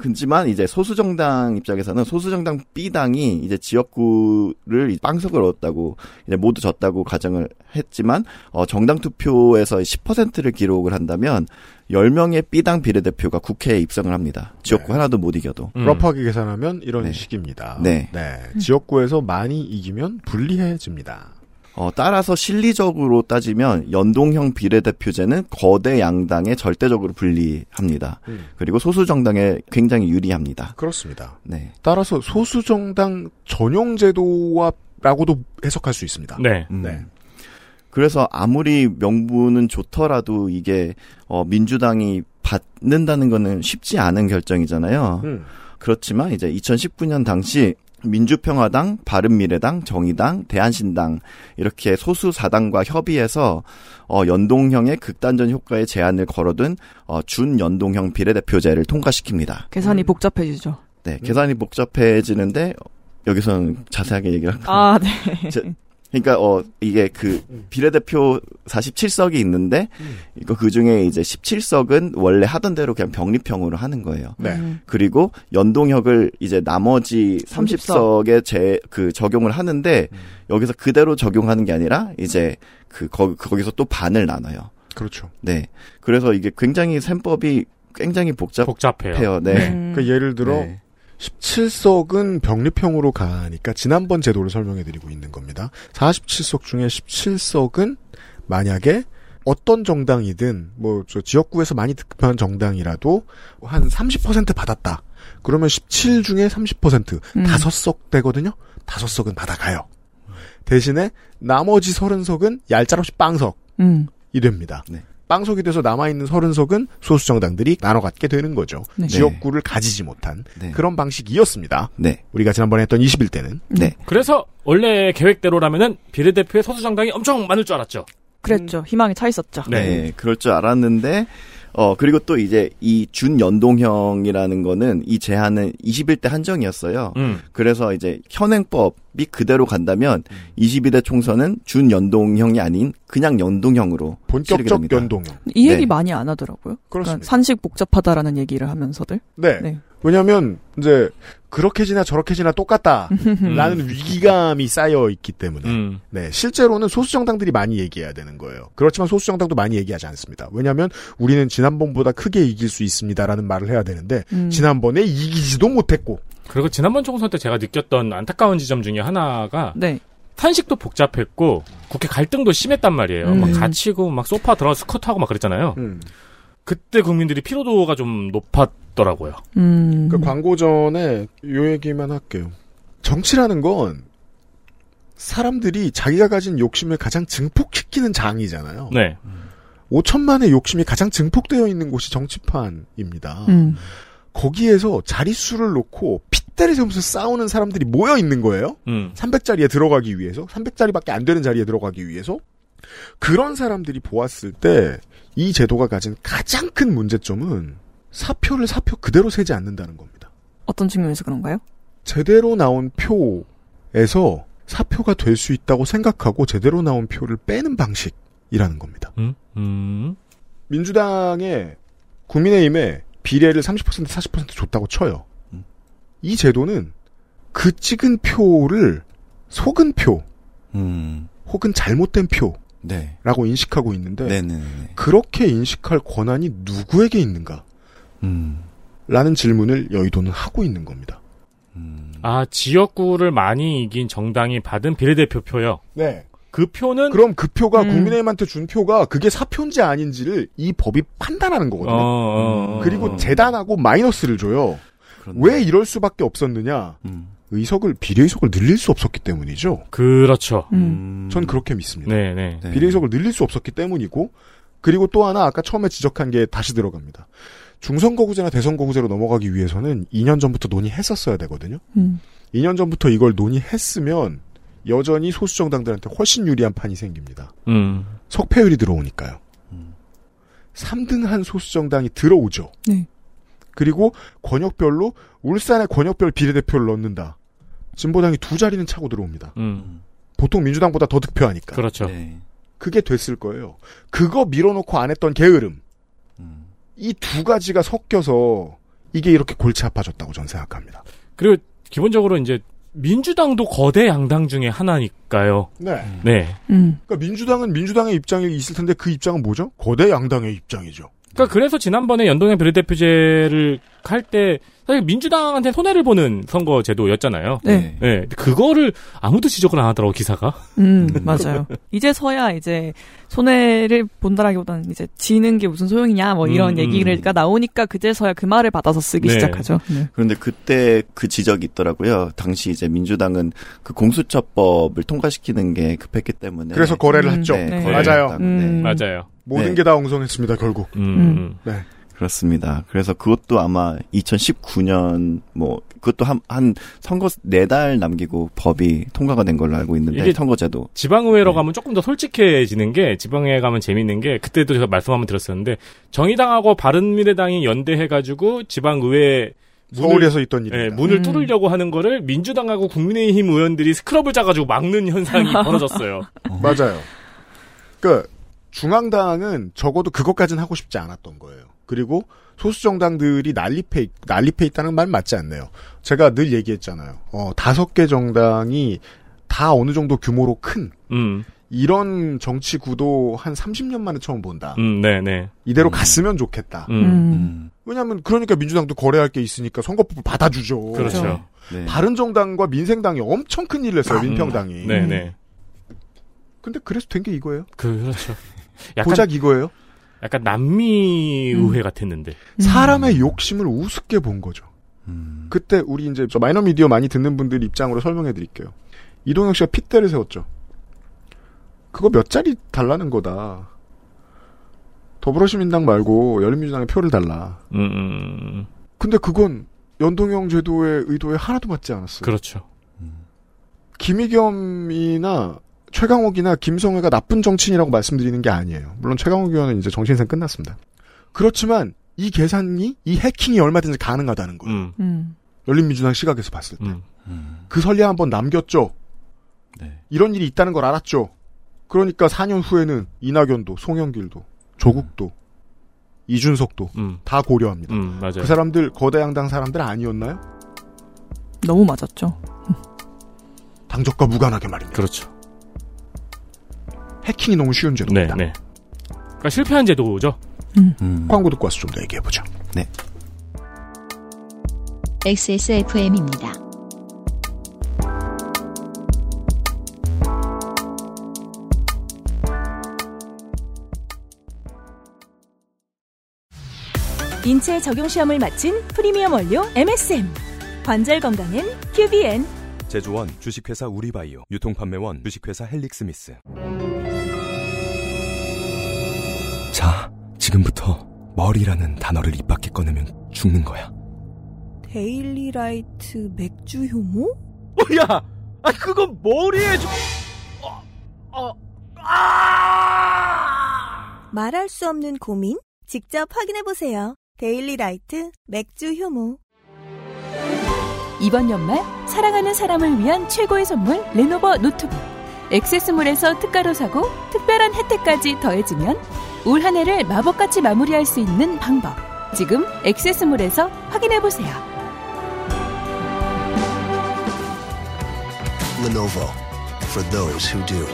그지만 이제 소수정당 입장에서는 소수정당 B당이 이제 지역구를 빵석을 얻었다고 이제 모두 졌다고 가정을 했지만 어 정당 투표에서 10%를 기록을 한다면 10명의 B당 비례대표가 국회에 입성을 합니다. 지역구 네. 하나도 못 이겨도. 음. 러프하게 계산하면 이런 네. 식입니다. 네. 지역구에서 많이 이기면 불리해집니다. 어, 따라서 실리적으로 따지면 연동형 비례대표제는 거대 양당에 절대적으로 불리합니다. 음. 그리고 소수 정당에 굉장히 유리합니다. 그렇습니다. 네. 따라서 소수 정당 전용 제도와라고도 해석할 수 있습니다. 네. 음. 네. 그래서 아무리 명분은 좋더라도 이게 어, 민주당이 받는다는 거는 쉽지 않은 결정이잖아요. 음. 그렇지만 이제 2019년 당시 민주평화당, 바른미래당, 정의당, 대한신당 이렇게 소수 사당과 협의해서 어, 연동형의 극단적 효과에 제한을 걸어둔 어, 준연동형 비례대표제를 통과시킵니다. 계산이 음. 복잡해지죠. 네, 계산이 복잡해지는데 여기서는 자세하게 얘기를 할까요? 아, 네. 제- 그러니까 어 이게 그 비례대표 47석이 있는데 음. 이거 그 중에 이제 17석은 원래 하던 대로 그냥 병립형으로 하는 거예요. 네. 음. 그리고 연동형을 이제 나머지 30석. 30석에 제 그 적용을 하는데 음. 여기서 그대로 적용하는 게 아니라 이제 그 거, 거기서 또 반을 나눠요. 그렇죠. 네. 그래서 이게 굉장히 셈법이 굉장히 복잡해요. 복잡해요. 네. 음. 그 예를 들어 네. 17석은 병립형으로 가니까 지난번 제도를 설명해 드리고 있는 겁니다. 47석 중에 17석은 만약에 어떤 정당이든 뭐 저 지역구에서 많이 득표한 정당이라도 한 30% 받았다. 그러면 17 중에 30% 음. 다섯 석 되거든요. 다섯 석은 받아가요. 대신에 나머지 30석은 얄짤없이 빵석이 음. 됩니다. 네. 빵석이 돼서 남아있는 30석은 소수 정당들이 나눠 갖게 되는 거죠. 네. 지역구를 가지지 못한 네. 그런 방식이었습니다. 네. 우리가 지난번에 했던 21대는. 네. 그래서 원래 계획대로라면은 비례대표의 소수 정당이 엄청 많을 줄 알았죠. 그랬죠. 희망이 차 있었죠. 네. 네. 그럴 줄 알았는데 어, 그리고 또 이제 이 준연동형이라는 거는 이 제한은 21대 한정이었어요. 음. 그래서 이제 현행법이 그대로 간다면 22대 총선은 준연동형이 아닌 그냥 연동형으로 치르게 본격적 됩니다. 연동형. 이 얘기 네. 많이 안 하더라고요. 그렇습니다. 그러니까 산식 복잡하다라는 얘기를 하면서들. 네. 네. 왜냐하면 이제 그렇게 지나 저렇게 지나 똑같다라는 (laughs) 위기감이 쌓여 있기 때문에 음. 네 실제로는 소수 정당들이 많이 얘기해야 되는 거예요. 그렇지만 소수 정당도 많이 얘기하지 않습니다. 왜냐하면 우리는 지난번보다 크게 이길 수 있습니다라는 말을 해야 되는데 음. 지난번에 이기지도 못했고 그리고 지난번 총선 때 제가 느꼈던 안타까운 지점 중에 하나가 네. 탄식도 복잡했고 국회 갈등도 심했단 말이에요. 음. 막 갇히고 막 소파 들어가 스쿼트하고 막 그랬잖아요. 음. 그때 국민들이 피로도가 좀 높았 더라고요. 음. 그 광고 전에 요 얘기만 할게요. 정치라는 건 사람들이 자기가 가진 욕심을 가장 증폭시키는 장이잖아요. 네. 5천만의 욕심이 가장 증폭되어 있는 곳이 정치판입니다. 음. 거기에서 자릿수를 놓고 핏대를 세우면서 싸우는 사람들이 모여 있는 거예요. 음. 300자리에 들어가기 위해서 300자리밖에 안 되는 자리에 들어가기 위해서 그런 사람들이 보았을 때 이 제도가 가진 가장 큰 문제점은 사표를 사표 그대로 세지 않는다는 겁니다. 어떤 측면에서 그런가요? 제대로 나온 표에서 사표가 될 수 있다고 생각하고 제대로 나온 표를 빼는 방식이라는 겁니다. 음. 음. 민주당의 국민의힘에 비례를 30% 40% 줬다고 쳐요. 음. 이 제도는 그 찍은 표를 속은 표 음. 혹은 잘못된 표라고 네. 인식하고 있는데 네네네. 그렇게 인식할 권한이 누구에게 있는가? 음. 라는 질문을 여의도는 하고 있는 겁니다. 음. 아 지역구를 많이 이긴 정당이 받은 비례대표 표요. 네. 그 표는 그럼 그 표가 음. 국민의힘한테 준 표가 그게 사표인지 아닌지를 이 법이 판단하는 거거든요. 어, 어, 어. 그리고 재단하고 마이너스를 줘요. 그런데- 왜 이럴 수밖에 없었느냐? 음. 의석을 비례의석을 늘릴 수 없었기 때문이죠. 그렇죠. 음. 전 그렇게 믿습니다. 네, 네. 네. 비례의석을 늘릴 수 없었기 때문이고 그리고 또 하나 아까 처음에 지적한 게 다시 들어갑니다. 중선거구제나 대선거구제로 넘어가기 위해서는 2년 전부터 논의했었어야 되거든요. 음. 2년 전부터 이걸 논의했으면 여전히 소수 정당들한테 훨씬 유리한 판이 생깁니다. 음. 석패율이 들어오니까요. 음. 3등 한 소수 정당이 들어오죠. 네. 그리고 권역별로 울산의 권역별 비례대표를 넣는다. 진보당이 두 자리는 차고 들어옵니다. 음. 보통 민주당보다 더 득표하니까. 그렇죠. 네. 그게 됐을 거예요. 그거 밀어놓고 안 했던 게으름. 음. 이두 가지가 섞여서 이게 이렇게 골치 아파졌다고 저는 생각합니다. 그리고 기본적으로 이제 민주당도 거대 양당 중에 하나니까요. 네. 네. 음. 그러니까 민주당은 민주당의 입장이 있을 텐데 그 입장은 뭐죠? 거대 양당의 입장이죠. 그러니까 그래서 지난번에 연동형 비례대표제를 할 때 사실 민주당한테 손해를 보는 선거 제도였잖아요. 네. 네. 근데 그거를 아무도 지적을 안 하더라고 기사가. 음, 맞아요. (laughs) 이제서야 이제 손해를 본다라기보다는 이제 지는 게 무슨 소용이냐 뭐 이런 음, 얘기가 나오니까 그제서야 그 말을 받아서 쓰기 네. 시작하죠. 네. 그런데 그때 그 지적이 있더라고요. 당시 이제 민주당은 그 공수처법을 통과시키는 게 급했기 때문에. 그래서 거래를 음, 했죠. 네, 네. 거래를 맞아요. 했다고. 음. 네. 맞아요. 모든 네. 게다 엉성했습니다, 결국. 음. 음. 네. 그렇습니다. 그래서 그것도 아마 2019년 뭐 그것도 한, 한 선거 네 달 남기고 법이 통과가 된 걸로 알고 있는데 선거제도 지방의회로 네. 가면 조금 더 솔직해지는 게 지방의회 가면 재밌는 게 그때도 제가 말씀 한번 드렸었는데 정의당하고 바른미래당이 연대해가지고 지방의회 문을, 서울에서 있던 예, 일입니다. 문을 음. 뚫으려고 하는 거를 민주당하고 국민의힘 의원들이 스크럽을 짜가지고 막는 현상이 (laughs) 벌어졌어요. 맞아요. 그 중앙당은 적어도 그것까지는 하고 싶지 않았던 거예요. 그리고 소수 정당들이 난립해 있- 난립해 있다는 말 맞지 않네요. 제가 늘 얘기했잖아요. 어, 다섯 개 정당이 다 어느 정도 규모로 큰 음, 이런 정치 구도 한 30년 만에 처음 본다. 음, 네, 네. 이대로 음. 갔으면 좋겠다. 음, 음. 음. 왜냐하면 그러니까 민주당도 거래할 게 있으니까 선거법을 받아주죠. 그렇죠. 네. 바른 정당과 민생당이 엄청 큰 일을 했어요. 민평당이. 네, 네. 근데 그래서 된 게 이거예요. 그, 그렇죠. (laughs) 약간, 고작 이거예요. 약간 남미 의회 같았는데. 사람의 욕심을 우습게 본 거죠. 음. 그때 우리 이제 저 마이너 미디어 많이 듣는 분들 입장으로 설명해 드릴게요. 이동혁 씨가 핏대를 세웠죠. 그거 몇 자리 달라는 거다. 더불어시민당 말고 열린민주당에 표를 달라. 음, 음, 근데 그건 연동형 제도의 의도에 하나도 맞지 않았어요. 그렇죠. 김의겸이나 최강욱이나 김성회가 나쁜 정치인이라고 말씀드리는 게 아니에요. 물론 최강욱 의원은 이제 정치인생 끝났습니다. 그렇지만 이 계산이 이 해킹이 얼마든지 가능하다는 거예요. 음. 음. 열린민주당 시각에서 봤을 때. 음. 그 선례 한번 남겼죠. 네. 이런 일이 있다는 걸 알았죠. 그러니까 4년 후에는 이낙연도, 송영길도, 조국도, 이준석도 음. 다 고려합니다. 음, 맞아요. 그 사람들 거대 양당 사람들 아니었나요? 너무 맞았죠. 당적과 무관하게 말입니다. 그렇죠. 해킹이 너무 쉬운 네, 제도입니다. 네. 그러니까 실패한 제도죠. 음. 광고 듣고 와서 좀 더 얘기해 보죠. XSFM입니다. 인체 적용 시험을 마친 프리미엄 원료 MSM. 관절 건강엔 QBN. 제조원 주식회사 우리바이오 유통판매원 주식회사 헬릭스미스 지금부터 머리라는 단어를 입 밖에 꺼내면 죽는 거야 데일리라이트 맥주 효모? 뭐야? 아, 그건 머리에 좀. 어, 어, 아! 말할 수 없는 고민? 직접 확인해 보세요. 데일리라이트 맥주 효모. 이번 연말 사랑하는 사람을 위한 최고의 선물 레노버 노트북. 액세스몰에서 특가로 사고 특별한 혜택까지 더해지면 올 한 해를 마법같이 마무리할 수 있는 방법. 지금 액세스몰에서 확인해 보세요. Lenovo for those who do.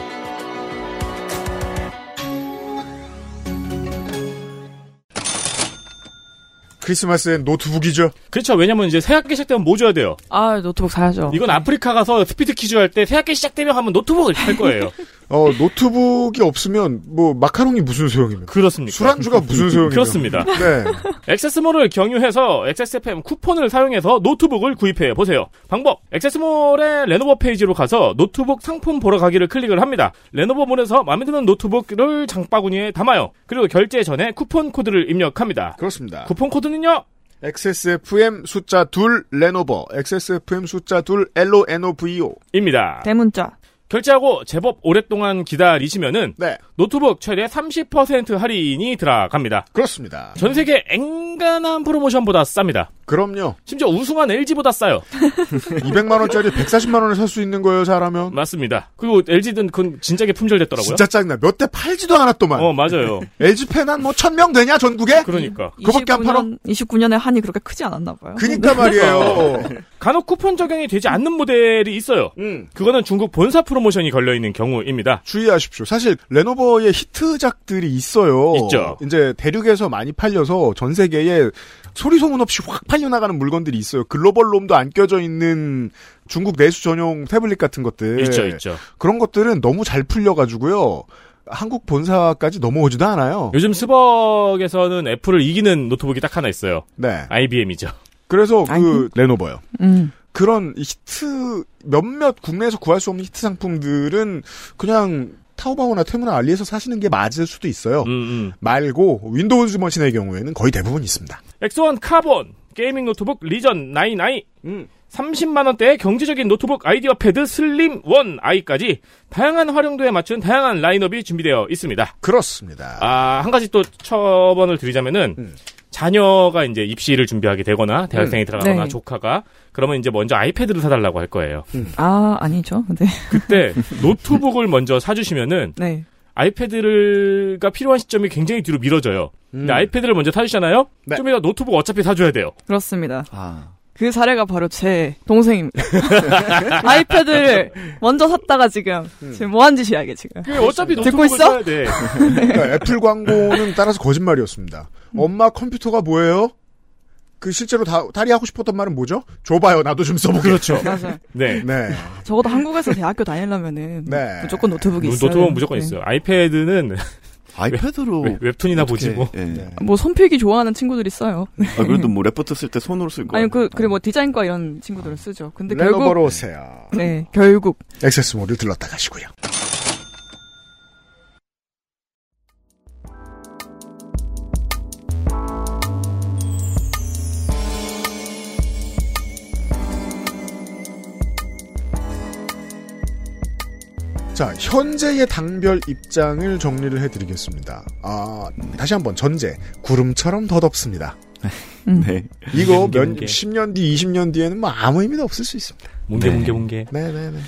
크리스마스엔 노트북이죠. 그렇죠. 왜냐면 이제 새 학기 시작되면 뭐 줘야 돼요? 아 노트북 사야죠. 이건 아프리카 가서 스피드 퀴즈 할 때 새 학기 시작되면 하면 노트북을 할 거예요. (laughs) 어, 노트북이 없으면 뭐 마카롱이 무슨 소용입니까? 그렇습니까? 술안주가 무슨 소용이에요? 그렇습니다. (laughs) 네. 액세스몰을 경유해서 XSFM 쿠폰을 사용해서 노트북을 구입해 보세요. 방법: 액세스몰의 레노버 페이지로 가서 노트북 상품 보러 가기를 클릭을 합니다. 레노버몰에서 마음에 드는 노트북을 장바구니에 담아요. 그리고 결제 전에 쿠폰 코드를 입력합니다. 그렇습니다. 쿠폰 코드는 요? XSFM 숫자 둘 레노버, XSFM 숫자 둘 LENOVO. 입니다. 대문자. 결제하고 제법 오랫동안 기다리시면은 네. 노트북 최대 30% 할인이 들어갑니다. 그렇습니다. 전 세계 앵간한 프로모션보다 쌉니다. 그럼요. 심지어 우승한 LG보다 싸요. (laughs) 200만 원짜리 140만 원에 살수 있는 거예요, 잘하면. 맞습니다. 그리고 LG든 그건 진작에 품절됐더라고요. 진짜 짜증나. 몇 대 팔지도 않았더만. 어, 맞아요. LG 팬한 뭐 천 명 되냐 전국에? 그러니까. 그거밖에 안 팔아? 29년에 한이 그렇게 크지 않았나 봐요. 그니까 말이에요. (laughs) 간혹 쿠폰 적용이 되지 않는 모델이 있어요. 음. 그거는 중국 본사 프로 모션이 걸려 있는 경우입니다. 주의하십시오. 사실 레노버의 히트작들이 있어요. 있죠. 이제 대륙에서 많이 팔려서 전 세계에 소리 소문 없이 확 팔려나가는 물건들이 있어요. 글로벌 롬도 안 껴져 있는 중국 내수 전용 태블릿 같은 것들. 있죠, 있죠. 그런 것들은 너무 잘 풀려가지고요. 한국 본사까지 넘어오지도 않아요. 요즘 스벅에서는 애플을 이기는 노트북이 딱 하나 있어요. 네. IBM이죠. 그래서 그 레노버요. 음. 그런 히트 몇몇 국내에서 구할 수 없는 히트 상품들은 그냥 타오바오나 테무나 알리에서 사시는 게 맞을 수도 있어요. 음, 말고 윈도우즈 머신의 경우에는 거의 대부분 있습니다. X1 카본 게이밍 노트북 리전 99. 음. 30만 원대의 경제적인 노트북 아이디어 패드 슬림 원 아이까지 다양한 활용도에 맞춘 다양한 라인업이 준비되어 있습니다. 그렇습니다. 아, 한 가지 또 첨언을 드리자면은 음. 자녀가 이제 입시를 준비하게 되거나 대학생활 음. 들어가거나 네. 조카가 그러면 이제 먼저 아이패드를 사달라고 할 거예요. 아 아니죠. 네. 그때 노트북을 먼저 사주시면은 네. 아이패드가 필요한 시점이 굉장히 뒤로 미뤄져요. 근데 아이패드를 먼저 사주잖아요. 네. 좀 이따 노트북 어차피 사줘야 돼요. 그렇습니다. 아. 그 사례가 바로 제 동생입니다. (laughs) 아이패드를 먼저 샀다가 지금 지금 뭐한 짓이야 이게 지금. 그 어차피 듣고 있어? 돼. (laughs) 그러니까 애플 광고는 따라서 거짓말이었습니다. 엄마 컴퓨터가 뭐예요? 그 실제로 다, 다리 하고 싶었던 말은 뭐죠? 줘봐요. 나도 좀 써보게. 그렇죠. (laughs) 맞아요. 네. 네. 적어도 한국에서 대학교 다니려면은 네. 무조건 노트북이 있어요. 노트북은 무조건 네. 있어요. 아이패드는 아이패드로 웹- 웹툰이나 보지 뭐. 예. 네. 뭐 손필기 좋아하는 친구들이 써요. 아, 그래도 뭐 레포트 쓸 때 손으로 쓸 거. 아니 그 그리고 뭐 디자인과 이런 친구들은 쓰죠. 근데 레노버로 결국 오세요. 네 결국 액세스몰을 들렀다 가시고요. 자, 현재의 당별 입장을 정리를 해드리겠습니다. 아, 다시 한번 전제. 구름처럼 덧없습니다. 네. 이거 뭉게, 몇, 뭉게. 10년 뒤, 20년 뒤에는 뭐 아무 의미도 없을 수 있습니다. 뭉개 네. 뭉개 뭉개. 네네네.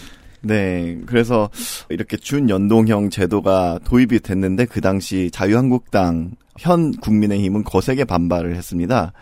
네, 그래서 이렇게 준연동형 제도가 도입이 됐는데 그 당시 자유한국당 현 국민의힘은 거세게 반발을 했습니다.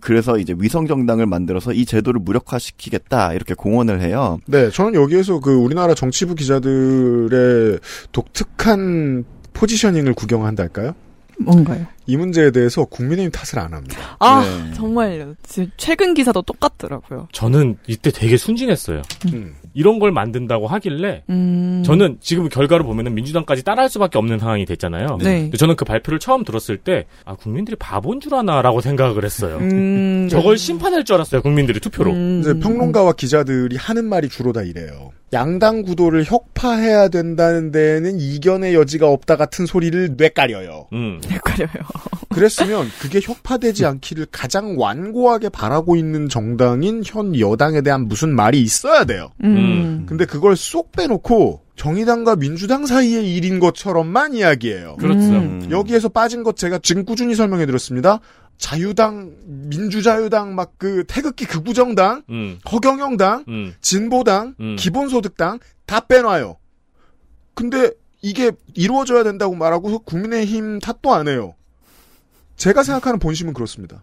그래서 이제 위성 정당을 만들어서 이 제도를 무력화시키겠다 이렇게 공언을 해요. 네, 저는 여기에서 그 우리나라 정치부 기자들의 독특한 포지셔닝을 구경한달까요? 뭔가요? 이 문제에 대해서 국민의힘 탓을 안 합니다. 아 네. 정말요. 지금 최근 기사도 똑같더라고요. 저는 이때 되게 순진했어요. 음. 이런 걸 만든다고 하길래 음. 저는 지금 결과를 보면은 민주당까지 따라할 수밖에 없는 상황이 됐잖아요. 네. 근데 저는 그 발표를 처음 들었을 때, 아, 국민들이 바본 줄 아나라고 생각을 했어요. 음, 저걸 심판할 줄 알았어요, 국민들이 투표로. 음, 이제 평론가와 기자들이 하는 말이 주로 다 이래요. 양당 구도를 혁파해야 된다는 데에는 이견의 여지가 없다 같은 소리를 뇌까려요. 음. 헷갈려요. (laughs) 그랬으면 그게 혁파되지 않기를 가장 완고하게 바라고 있는 정당인 현 여당에 대한 무슨 말이 있어야 돼요. 음. 근데 그걸 쏙 빼놓고 정의당과 민주당 사이의 일인 것처럼만 이야기해요. 그렇죠. 음. 여기에서 빠진 것 제가 지금 꾸준히 설명해 드렸습니다. 자유당, 민주자유당, 막 그 태극기 극우정당, 음. 허경영당, 음. 진보당, 음. 기본소득당 다 빼놔요. 근데 이게 이루어져야 된다고 말하고 국민의힘 탓도 안 해요. 제가 생각하는 본심은 그렇습니다.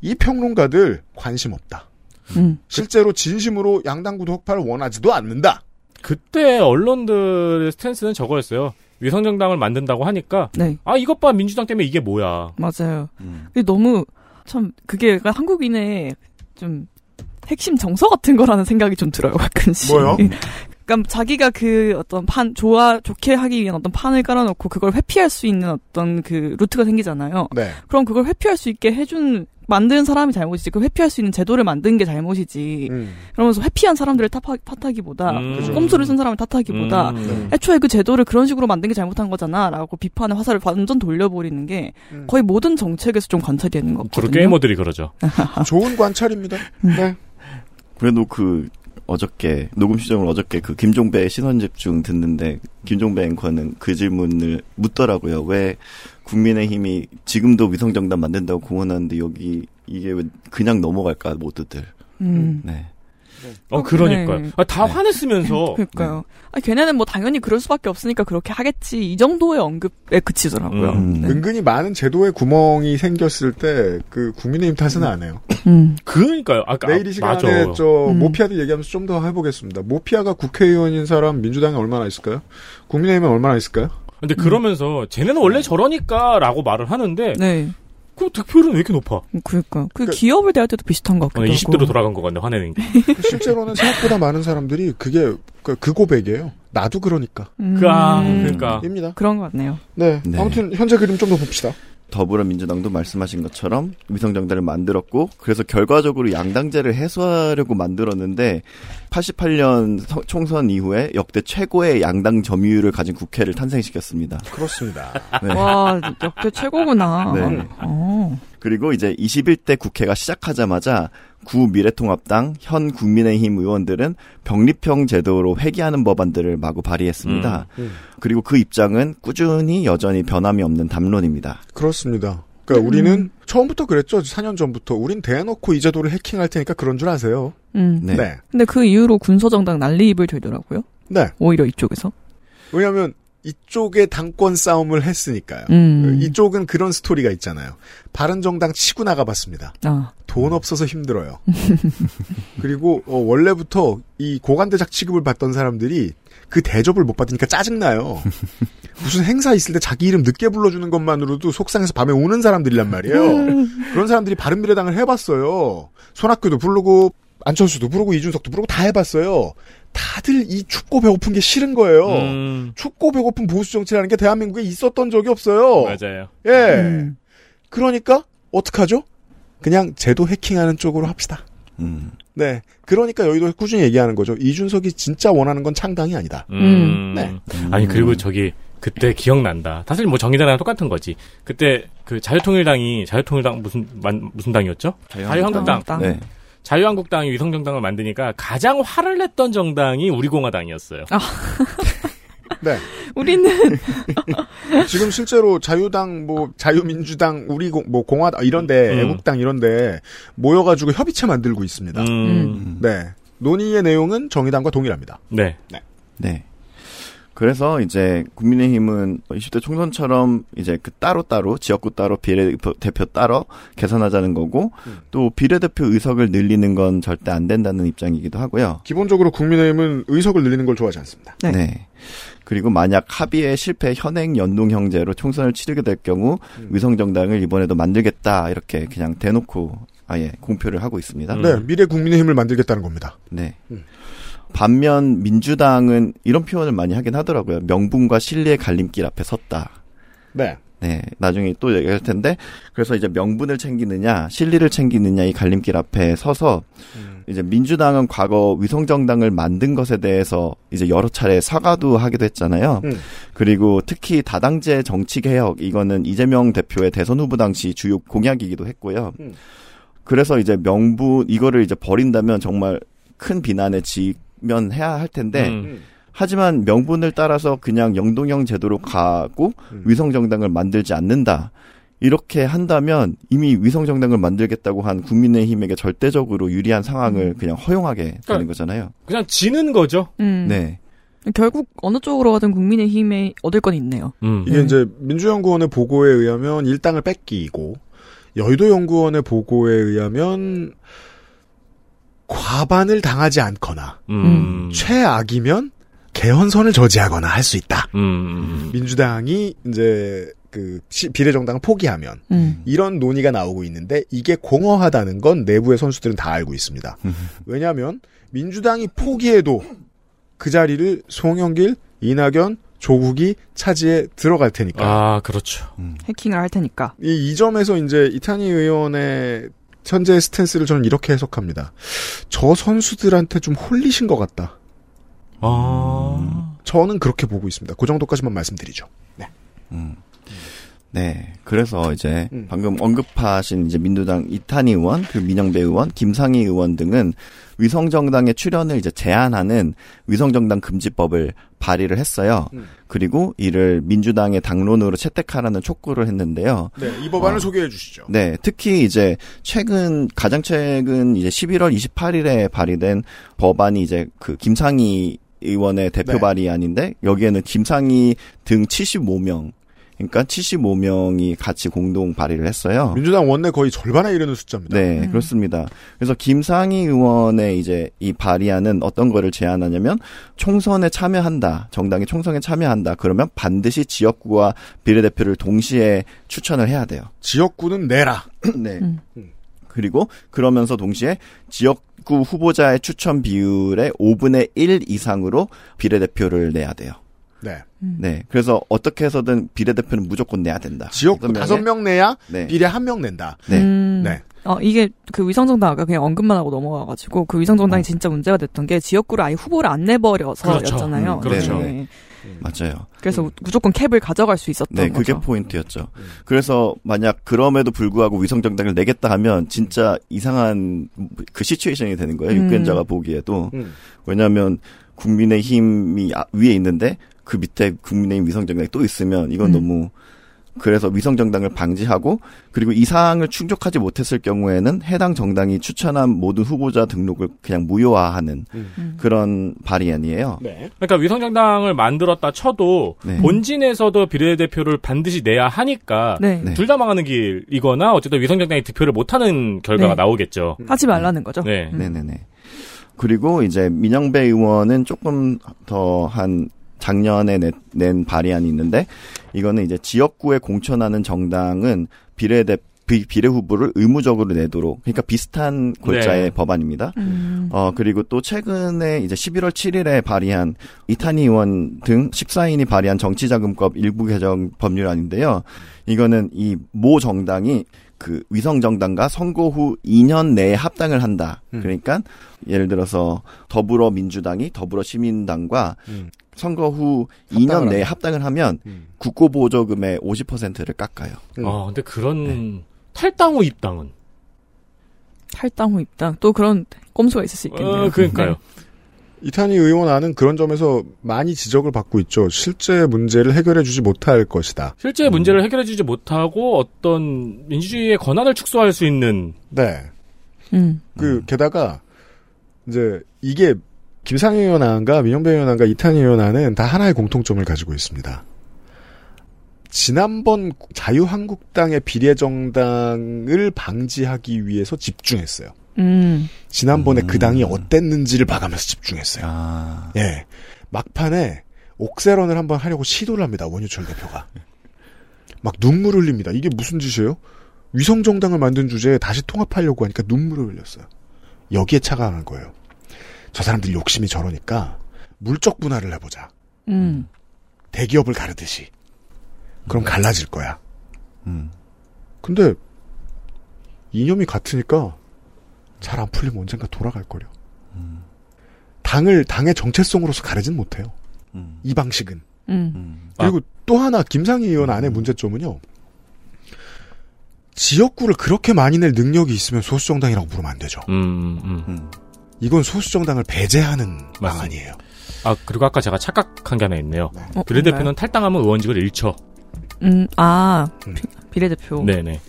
이 평론가들 관심 없다. 음. 실제로 진심으로 양당 구도 혁파를 원하지도 않는다. 그때 언론들의 스탠스는 저거였어요. 위성정당을 만든다고 하니까, 네, 아, 이것 봐, 민주당 때문에 이게 뭐야. 맞아요. 음. 근데 너무 참 그게 약간 한국인의 좀 핵심 정서 같은 거라는 생각이 좀 들어요 가끔씩. 뭐요? (laughs) 그러니까 자기가 그 어떤 판 좋아 좋게 하기 위한 어떤 판을 깔아놓고 그걸 회피할 수 있는 어떤 그 루트가 생기잖아요. 네. 그럼 그걸 회피할 수 있게 해준 만든 사람이 잘못이지 그 회피할 수 있는 제도를 만든 게 잘못이지. 음. 그러면서 회피한 사람들을 탓하, 탓하기보다 음. 꼼수를 쓴 사람을 탓하기보다 음. 애초에 그 제도를 그런 식으로 만든 게 잘못한 거잖아라고 비판의 화살을 완전 돌려버리는 게 음. 거의 모든 정책에서 좀 관찰이 되는 것 주로 같거든요. 게이머들이 그러죠. (laughs) 좋은 관찰입니다. 네. 그래도 그 어저께 녹음 시점을 어저께 그 김종배 신원 집중 듣는데 김종배 앵커는 그 질문을 묻더라고요. 왜 국민의힘이 지금도 위성정당 만든다고 공언하는데 여기 이게 왜 그냥 넘어갈까 모두들. 음. 네. 어, 어, 그러니까요. 네. 아, 다 네. 화냈으면서. (laughs) 그러니까요. 아, 걔네는 뭐 당연히 그럴 수밖에 없으니까 그렇게 하겠지 이 정도의 언급에 그치더라고요. 음. 네. 은근히 많은 제도에 구멍이 생겼을 때 그 국민의힘 탓은 안 해요. 음. 그러니까요. 아까 내일 이 아, 시간에 맞아. 저 음. 모피아들 얘기하면서 좀 더 해보겠습니다. 모피아가 국회의원인 사람 민주당에 얼마나 있을까요? 국민의힘에 얼마나 있을까요? 근데 그러면서 쟤네는 원래 저러니까라고 말을 하는데 네. 그 득표율은 왜 이렇게 높아? 그러니까 그 그- 기업을 대할 때도 비슷한 것 어, 같기도 20대로 하고. 돌아간 것 같네 화내는 게. (laughs) 실제로는 생각보다 많은 사람들이 그게 그, 그 고백이에요. 나도 그러니까. 음. 그, 아, 그러니까. 입니다. 그런 것 같네요. 네. 네. 아무튼 현재 그림 좀 더 봅시다. 더불어민주당도 말씀하신 것처럼 위성정당을 만들었고 그래서 결과적으로 양당제를 해소하려고 만들었는데 88년 서- 총선 이후에 역대 최고의 양당 점유율을 가진 국회를 탄생시켰습니다. 그렇습니다. 네. 와 역대 최고구나. 네. 어. 그리고 이제 21대 국회가 시작하자마자 구 미래통합당 현 국민의힘 의원들은 병립형 제도로 회귀하는 법안들을 마구 발의했습니다. 음. 그리고 그 입장은 꾸준히 여전히 변함이 없는 담론입니다. 그렇습니다. 그러니까 우리는 처음부터 그랬죠. 4년 전부터. 우린 대놓고 이 제도를 해킹할 테니까 그런 줄 아세요. 음. 네. 네. 근데 그 이후로 군소정당 난리입을 되더라고요. 네. 오히려 이쪽에서. 왜냐하면 이쪽에 당권 싸움을 했으니까요. 음. 이쪽은 그런 스토리가 있잖아요. 바른정당 치고 나가봤습니다. 아. 돈 없어서 힘들어요. (laughs) 그리고 어, 원래부터 이 고관대작 취급을 받던 사람들이 그 대접을 못 받으니까 짜증나요. (laughs) 무슨 행사 있을 때 자기 이름 늦게 불러주는 것만으로도 속상해서 밤에 우는 사람들이란 말이에요. (laughs) 그런 사람들이 바른미래당을 해봤어요. 손학규도 부르고 안철수도 부르고 이준석도 부르고 다 해봤어요. 다들 이 춥고 배고픈 게 싫은 거예요. 음, 춥고 배고픈 보수 정치라는 게 대한민국에 있었던 적이 없어요. 맞아요. 예. 음. 그러니까 어떡하죠? 그냥 제도 해킹하는 쪽으로 합시다. 음. 네. 그러니까 여의도 꾸준히 얘기하는 거죠. 이준석이 진짜 원하는 건 창당이 아니다. 음. 네. 아니 그리고 저기 그때 기억난다. 사실 뭐 정의당이랑 똑같은 거지. 그때 그 자유통일당이 자유통일당 무슨 만, 무슨 당이었죠? 자유한국당. 자유한국당. 네. 자유한국당이 위성정당을 만드니까 가장 화를 냈던 정당이 우리공화당이었어요. 아. (laughs) 네. 우리는 (laughs) 지금 실제로 자유당, 뭐 자유민주당, 우리 공, 뭐 공화당 이런데 음. 애국당 이런데 모여가지고 협의체 만들고 있습니다. 음. 네. 논의의 내용은 정의당과 동일합니다. 네. 네. 그래서 이제 국민의힘은 20대 총선처럼 이제 그 따로 따로 지역구 따로 비례대표 따로 개선하자는 거고 또 비례대표 의석을 늘리는 건 절대 안 된다는 입장이기도 하고요. 기본적으로 국민의힘은 의석을 늘리는 걸 좋아하지 않습니다. 네. 그리고 만약 합의의 실패 현행 연동 형제로 총선을 치르게 될 경우 위성 정당을 이번에도 만들겠다 이렇게 그냥 대놓고 아예 공표를 하고 있습니다. 음. 네. 미래 국민의힘을 만들겠다는 겁니다. 네. 음. 반면 민주당은 이런 표현을 많이 하긴 하더라고요. 명분과 실리의 갈림길 앞에 섰다. 네. 네, 나중에 또 얘기할 텐데 그래서 이제 명분을 챙기느냐, 실리를 챙기느냐 이 갈림길 앞에 서서 이제 민주당은 과거 위성 정당을 만든 것에 대해서 이제 여러 차례 사과도 하기도 했잖아요. 음. 그리고 특히 다당제 정치 개혁 이거는 이재명 대표의 대선 후보 당시 주요 공약이기도 했고요. 음. 그래서 이제 명분 이거를 이제 버린다면 정말 큰 비난에 직 면 해야 할 텐데 음. 하지만 명분을 따라서 그냥 영동형 제도로 가고 음. 위성 정당을 만들지 않는다. 이렇게 한다면 이미 위성 정당을 만들겠다고 한 국민의힘에게 절대적으로 유리한 상황을 그냥 허용하게 되는 거잖아요. 그냥 지는 거죠. 음. 네. 결국 어느 쪽으로 가든 국민의힘에 얻을 건 있네요. 음. 이게 이제 민주연구원의 보고에 의하면 일당을 뺏기고 여의도 연구원의 보고에 의하면 과반을 당하지 않거나 음. 최악이면 개헌선을 저지하거나 할 수 있다. 음. 민주당이 이제 그 시- 비례정당을 포기하면 음. 이런 논의가 나오고 있는데 이게 공허하다는 건 내부의 선수들은 다 알고 있습니다. 왜냐하면 민주당이 포기해도 그 자리를 송영길, 이낙연, 조국이 차지해 들어갈 테니까. 아, 그렇죠. 해킹을 할 테니까. 이, 이 점에서 이제 이탄희 의원의 현재의 스탠스를 저는 이렇게 해석합니다. 저 선수들한테 좀 홀리신 것 같다. 아. 저는 그렇게 보고 있습니다. 그 정도까지만 말씀드리죠. 네. 음. 네. 그래서 이제 음. 방금 언급하신 이제 민주당 이탄희 의원, 그리고 민영배 의원, 김상희 의원 등은 위성정당의 출연을 이제 제한하는 위성정당 금지법을 발의를 했어요. 음. 그리고 이를 민주당의 당론으로 채택하라는 촉구를 했는데요. 네, 이 법안을 어. 소개해 주시죠. 네, 특히 이제 최근 가장 최근 이제 11월 28일에 발의된 법안이 이제 그 김상희 의원의 대표 네. 발의안인데 여기에는 김상희 등 75명 그러니까 75명이 같이 공동 발의를 했어요. 민주당 원내 거의 절반에 이르는 숫자입니다. 네, 음. 그렇습니다. 그래서 김상희 의원의 이제 이 발의안은 어떤 거를 제안하냐면 총선에 참여한다. 정당이 총선에 참여한다. 그러면 반드시 지역구와 비례대표를 동시에 추천을 해야 돼요. 지역구는 내라. (clears throat) 네. 음. 그리고 그러면서 동시에 지역구 후보자의 추천 비율의 5분의 1 이상으로 비례대표를 내야 돼요. 네. 네. 그래서 어떻게 해서든 비례대표는 무조건 내야 된다. 지역구 다섯 면에- 명 내야 네. 비례 한 명 낸다. 네. 음. 네. 어, 이게 그 위성정당 아까 그냥 언급만 하고 넘어가가지고 그 위성정당이 진짜 문제가 됐던 게 지역구를 아예 후보를 안 내버려서였잖아요. 음, 그렇죠. 네. 맞아요. 그래서 무조건 캡을 가져갈 수 있었던 네, 그게 거죠. 포인트였죠. 그래서 만약 그럼에도 불구하고 위성정당을 내겠다 하면 진짜 이상한 그 시츄에이션이 되는 거예요. 음. 유권자가 보기에도. 음. 왜냐하면 국민의 힘이 아- 위에 있는데 그 밑에 국민의힘 위성정당이 또 있으면 이건 음. 너무 그래서 위성 정당을 방지하고 그리고 이 사항을 충족하지 못했을 경우에는 해당 정당이 추천한 모든 후보자 등록을 그냥 무효화하는 음. 그런 발의안이에요. 네. 그러니까 위성 정당을 만들었다 쳐도 네. 본진에서도 비례대표를 반드시 내야 하니까 네. 네. 둘다 망하는 길이거나 어쨌든 위성 정당이 득표를 못하는 결과가 네. 나오겠죠. 하지 말라는 거죠. 네. 음. 네네 네. 그리고 이제 민영배 의원은 조금 더한 작년에 내, 낸 발의안이 있는데 이거는 이제 지역구에 공천하는 정당은 비례대 비, 비례 후보를 의무적으로 내도록 그러니까 비슷한 골자의 네. 법안입니다. 음. 어 그리고 또 최근에 이제 11월 7일에 발의한 이탄희 의원 등 14인이 발의한 정치자금법 일부 개정 법률안인데요. 이거는 이 모 정당이 그 위성 정당과 선거 후 2년 내에 합당을 한다. 음. 그러니까 예를 들어서 더불어민주당이 더불어시민당과 음. 선거 후 합당을 2년 내에. 합당을 하면 음. 국고보조금의 50%를 깎아요. 음. 아, 근데 그런 네. 탈당 후 입당은 탈당 후 입당. 또 그런 꼼수가 있을 수 있겠네요. 어, 그러니까요. 이탄희 의원안은 그런 점에서 많이 지적을 받고 있죠. 실제 문제를 해결해주지 못할 것이다. 실제 문제를 해결해주지 못하고 어떤 민주주의의 권한을 축소할 수 있는 네. 음. 그 게다가 이제 이게 김상현 의원안과 민영배 의원안과 이탄희 의원안은 다 하나의 공통점을 가지고 있습니다. 지난번 자유한국당의 비례정당을 방지하기 위해서 집중했어요. 음. 지난번에 그 당이 어땠는지를 봐가면서 집중했어요. 아, 예. 막판에 옥세런을 한번 하려고 시도를 합니다. 원유철 대표가. 막 눈물 흘립니다. 이게 무슨 짓이에요? 위성정당을 만든 주제에 다시 통합하려고 하니까 눈물을 흘렸어요. 여기에 차가한 거예요. 저 사람들 욕심이 저러니까 물적 분할을 해보자. 음. 대기업을 가르듯이. 그럼 갈라질 거야. 음. 근데 이념이 같으니까 잘 안 풀리면 언젠가 돌아갈 거려. 당을 당의 정체성으로서 가르진 못해요. 음. 이 방식은. 음. 음. 그리고 또 하나 김상희 의원 안의 문제점은요. 지역구를 그렇게 많이 낼 능력이 있으면 소수정당이라고 부르면 안 되죠. 음, 음. 음. 이건 소수 정당을 배제하는 맞습니다. 방안이에요. 아 그리고 아까 제가 착각한 게 하나 있네요. 어, 비례대표는 탈당하면 의원직을 잃죠. 음, 아, 음. 비, 비례대표. 네네.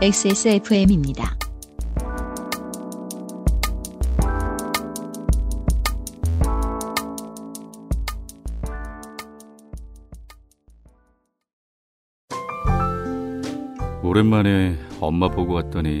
XSFM입니다. 오랜만에 엄마 보고 왔더니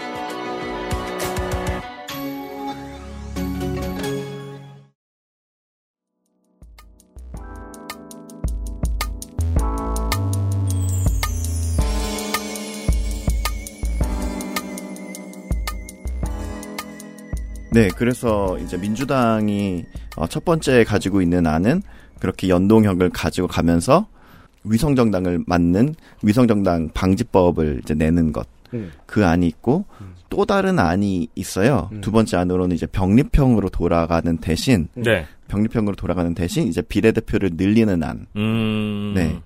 네, 그래서 이제 민주당이 어, 첫 번째 가지고 있는 안은 그렇게 연동형을 가지고 가면서 위성정당을 맞는 위성정당 방지법을 이제 내는 것. 음. 그 안이 있고 또 다른 안이 있어요. 음. 두 번째 안으로는 이제 병립형으로 돌아가는 대신 네. 병립형으로 돌아가는 대신 이제 비례대표를 늘리는 안. 음. 네.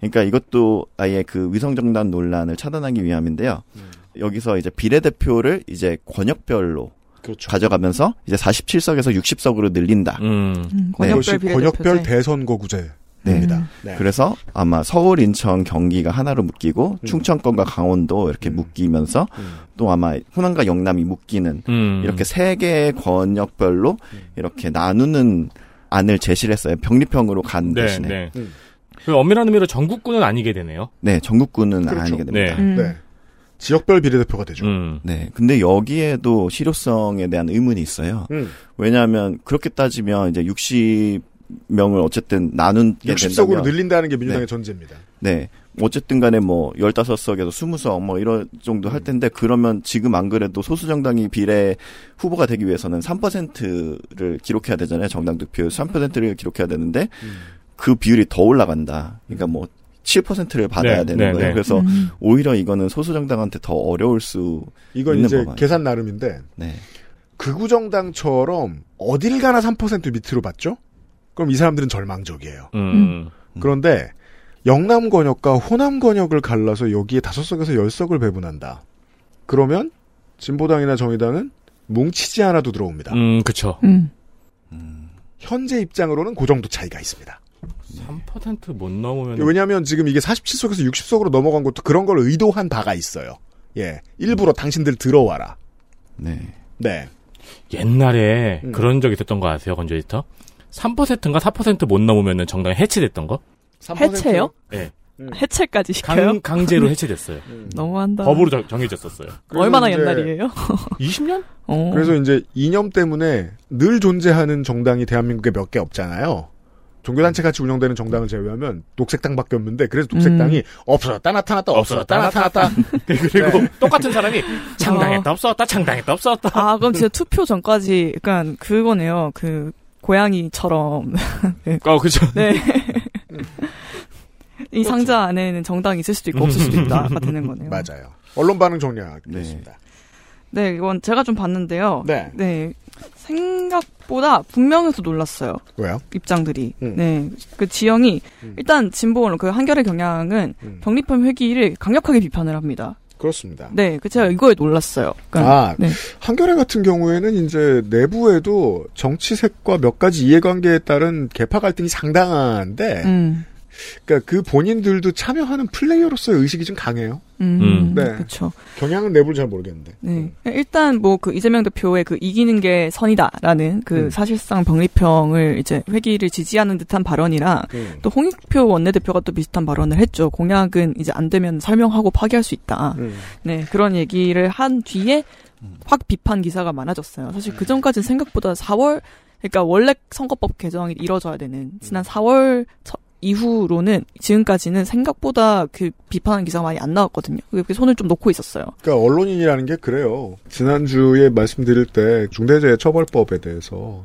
그러니까 이것도 아예 그 위성정당 논란을 차단하기 위함인데요. 여기서 이제 비례대표를 이제 권역별로 그렇죠. 가져가면서 이제 47석에서 60석으로 늘린다. 음. 음, 권역별 권역별 비례대표제. 대선거구제입니다. 네. 그래서 아마 서울, 인천, 경기가 하나로 묶이고 음. 충청권과 강원도 이렇게 묶이면서 또 아마 호남과 영남이 묶이는 음. 이렇게 세 개의 권역별로 음. 이렇게 나누는 안을 제시를 했어요. 병립형으로 간 네, 대신에. 네. 음. 그 엄밀한 의미로 전국구는 아니게 되네요. 네, 전국구는 그렇죠. 아니게 됩니다. 네. 음. 네. 지역별 비례대표가 되죠. 음. 네. 근데 여기에도 실효성에 대한 의문이 있어요. 음. 왜냐하면 그렇게 따지면 이제 60명을 어쨌든 나누게 60석으로 된다면 늘린다는 게 민주당의 네. 전제입니다. 네. 어쨌든 간에 뭐 15석에서 20석 뭐 이런 정도 할 텐데 그러면 지금 안 그래도 소수 정당이 비례 후보가 되기 위해서는 3%를 기록해야 되잖아요. 정당 득표 3%를 기록해야 되는데 그 비율이 더 올라간다. 그러니까 뭐 7%를 받아야 네, 되는 네, 거예요. 네. 그래서 음. 오히려 이거는 소수 정당한테 더 어려울 수 이건 있는 이제 법안이죠. 계산 나름인데 네. 극우 정당처럼 어딜 가나 3% 밑으로 받죠? 그럼 이 사람들은 절망적이에요. 음. 그런데 영남 권역과 호남 권역을 갈라서 여기에 5석에서 10석을 배분한다. 그러면 진보당이나 정의당은 뭉치지 않아도 들어옵니다. 음, 그쵸. 음. 현재 입장으로는 그 정도 차이가 있습니다. 3%못 넘으면. 왜냐하면 지금 이게 47석에서 60석으로 넘어간 것도 그런 걸 의도한 바가 있어요. 예, 일부러 당신들 들어와라. 네. 네. 옛날에 음. 그런 적 있었던 거 아세요, 건조에디터? 3%인가 4%못 넘으면 정당이 해체됐던 거? 해체요? 네. 해체까지 시켜요? 강, 강제로 (laughs) 해체됐어요. 너무한다. 법으로 정, 정해졌었어요. 얼마나 옛날이에요? (laughs) 20년? 어. 그래서 이제 이념 때문에 늘 존재하는 정당이 대한민국에 몇 개 없잖아요. 종교단체 같이 운영되는 정당을 제외하면 녹색당밖에 없는데 그래서 녹색당이 음. 없어졌다 나타났다 없어졌다 나타났다 (laughs) 그리고 네. 똑같은 사람이 창당했다 없었다 창당했다 없었다. 아, 그럼 진짜 투표 전까지, 약간, 그거네요. 그, 고양이처럼. 네. 어, 그죠. (laughs) 네. 이 상자 안에는 정당이 있을 수도 있고 없을 수도 있다가 되는 거네요. 맞아요. 언론 반응 정리하겠습니다. 네, 이건 제가 좀 봤는데요. 네. 생각보다 분명해서 놀랐어요. 왜요? 입장들이. 음. 네. 그 지영이, 일단 진보 언론, 그 한겨레 경향은 음. 병립형 회기를 강력하게 비판을 합니다. 그렇습니다. 네, 그 제가 이거에 놀랐어요. 그러니까, 아, 네. 한겨레 같은 경우에는 이제 내부에도 정치색과 몇 가지 이해관계에 따른 개파 갈등이 상당한데, 음. 그러니까 그 본인들도 참여하는 플레이어로서의 의식이 좀 강해요. 음, 네. 그렇죠. 경향은 내부를 잘 모르겠는데. 네. 일단 뭐 그 이재명 대표의 그 이기는 게 선이다라는 그 음. 사실상 병립형을 이제 회기를 지지하는 듯한 발언이랑 음. 또 홍익표 원내대표가 또 비슷한 발언을 했죠. 공약은 이제 안 되면 설명하고 파기할 수 있다. 음. 네. 그런 얘기를 한 뒤에 확 비판 기사가 많아졌어요. 사실 그 전까지는 생각보다 4월 그러니까 원래 선거법 개정이 이뤄져야 되는 지난 4월 첫- 이후로는 지금까지는 생각보다 그 비판하는 기사가 많이 안 나왔거든요. 그게 손을 좀 놓고 있었어요. 그러니까 언론인이라는 게 그래요. 지난주에 말씀드릴 때 중대재해처벌법에 대해서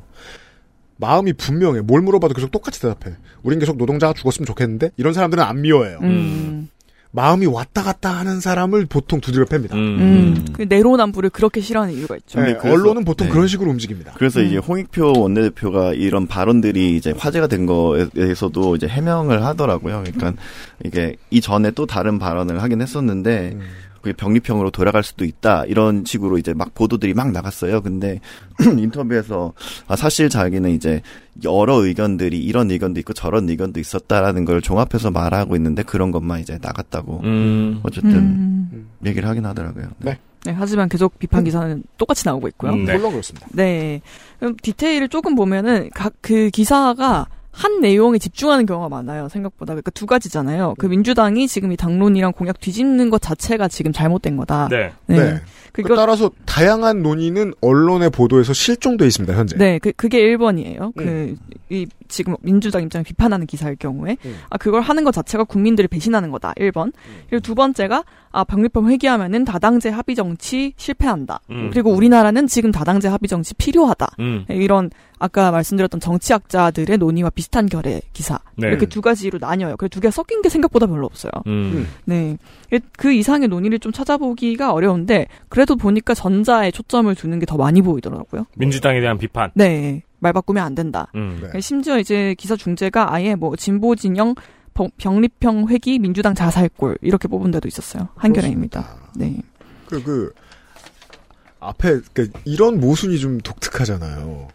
마음이 분명해. 뭘 물어봐도 계속 똑같이 대답해. 우린 계속 노동자가 죽었으면 좋겠는데 이런 사람들은 안 미워해요. 음. 마음이 왔다 갔다 하는 사람을 보통 두드려 팹니다. 음. 그 내로남불을 그렇게 싫어하는 이유가 있죠. 네, 그래서- 언론은 보통 네. 그런 식으로 움직입니다. 그래서 음. 이제 홍익표 원내대표가 이런 발언들이 이제 화제가 된 거에 대해서도 이제 해명을 하더라고요. 그러니까 이게 이전에 또 다른 발언을 하긴 했었는데 음. 그게 병립형으로 돌아갈 수도 있다 이런 식으로 이제 막 보도들이 막 나갔어요. 근데 (clears throat) 인터뷰에서 아, 사실 자기는 이제 여러 의견들이 이런 의견도 있고 저런 의견도 있었다라는 걸 종합해서 말하고 있는데 그런 것만 이제 나갔다고 음. 어쨌든 음. 얘기를 하긴 하더라고요. 네. 네, 하지만 계속 비판 기사는 똑같이 나오고 있고요. 음, 네. 물론 그렇습니다. 네. 그럼 디테일을 조금 보면은 각 그 기사가 한 내용에 집중하는 경우가 많아요. 생각보다. 그러니까 두 가지잖아요. 그 민주당이 지금 이 당론이랑 공약 뒤집는 것 자체가 지금 잘못된 거다. 네. 네. 그거- 따라서 다양한 논의는 언론의 보도에서 실종돼 있습니다. 현재. 네, 그, 그게 1번이에요. 그, 음. 이, 지금 민주당 입장을 비판하는 기사일 경우에. 음. 아, 그걸 하는 것 자체가 국민들을 배신하는 거다. 1번. 그리고 두 번째가, 아, 병립법 회귀하면은 다당제 합의 정치 실패한다. 음. 그리고 우리나라는 지금 다당제 합의 정치 필요하다. 음. 이런, 아까 말씀드렸던 정치학자들의 논의와 비슷한 결의 기사. 네. 이렇게 두 가지로 나뉘어요. 그래서 두 개가 섞인 게 생각보다 별로 없어요. 음. 네. 그 이상의 논의를 좀 찾아보기가 어려운데, 그래도 보니까 전자에 초점을 두는 게 더 많이 보이더라고요. 민주당에 대한 비판. 네. 말 바꾸면 안 된다. 음. 네. 심지어 이제 기사 중재가 아예 뭐 진보 진영 병- 병립형 회기 민주당 자살골 이렇게 뽑은 데도 있었어요. 한겨레입니다. 네. 그, 그, 앞에, 그, 이런 모순이 좀 독특하잖아요.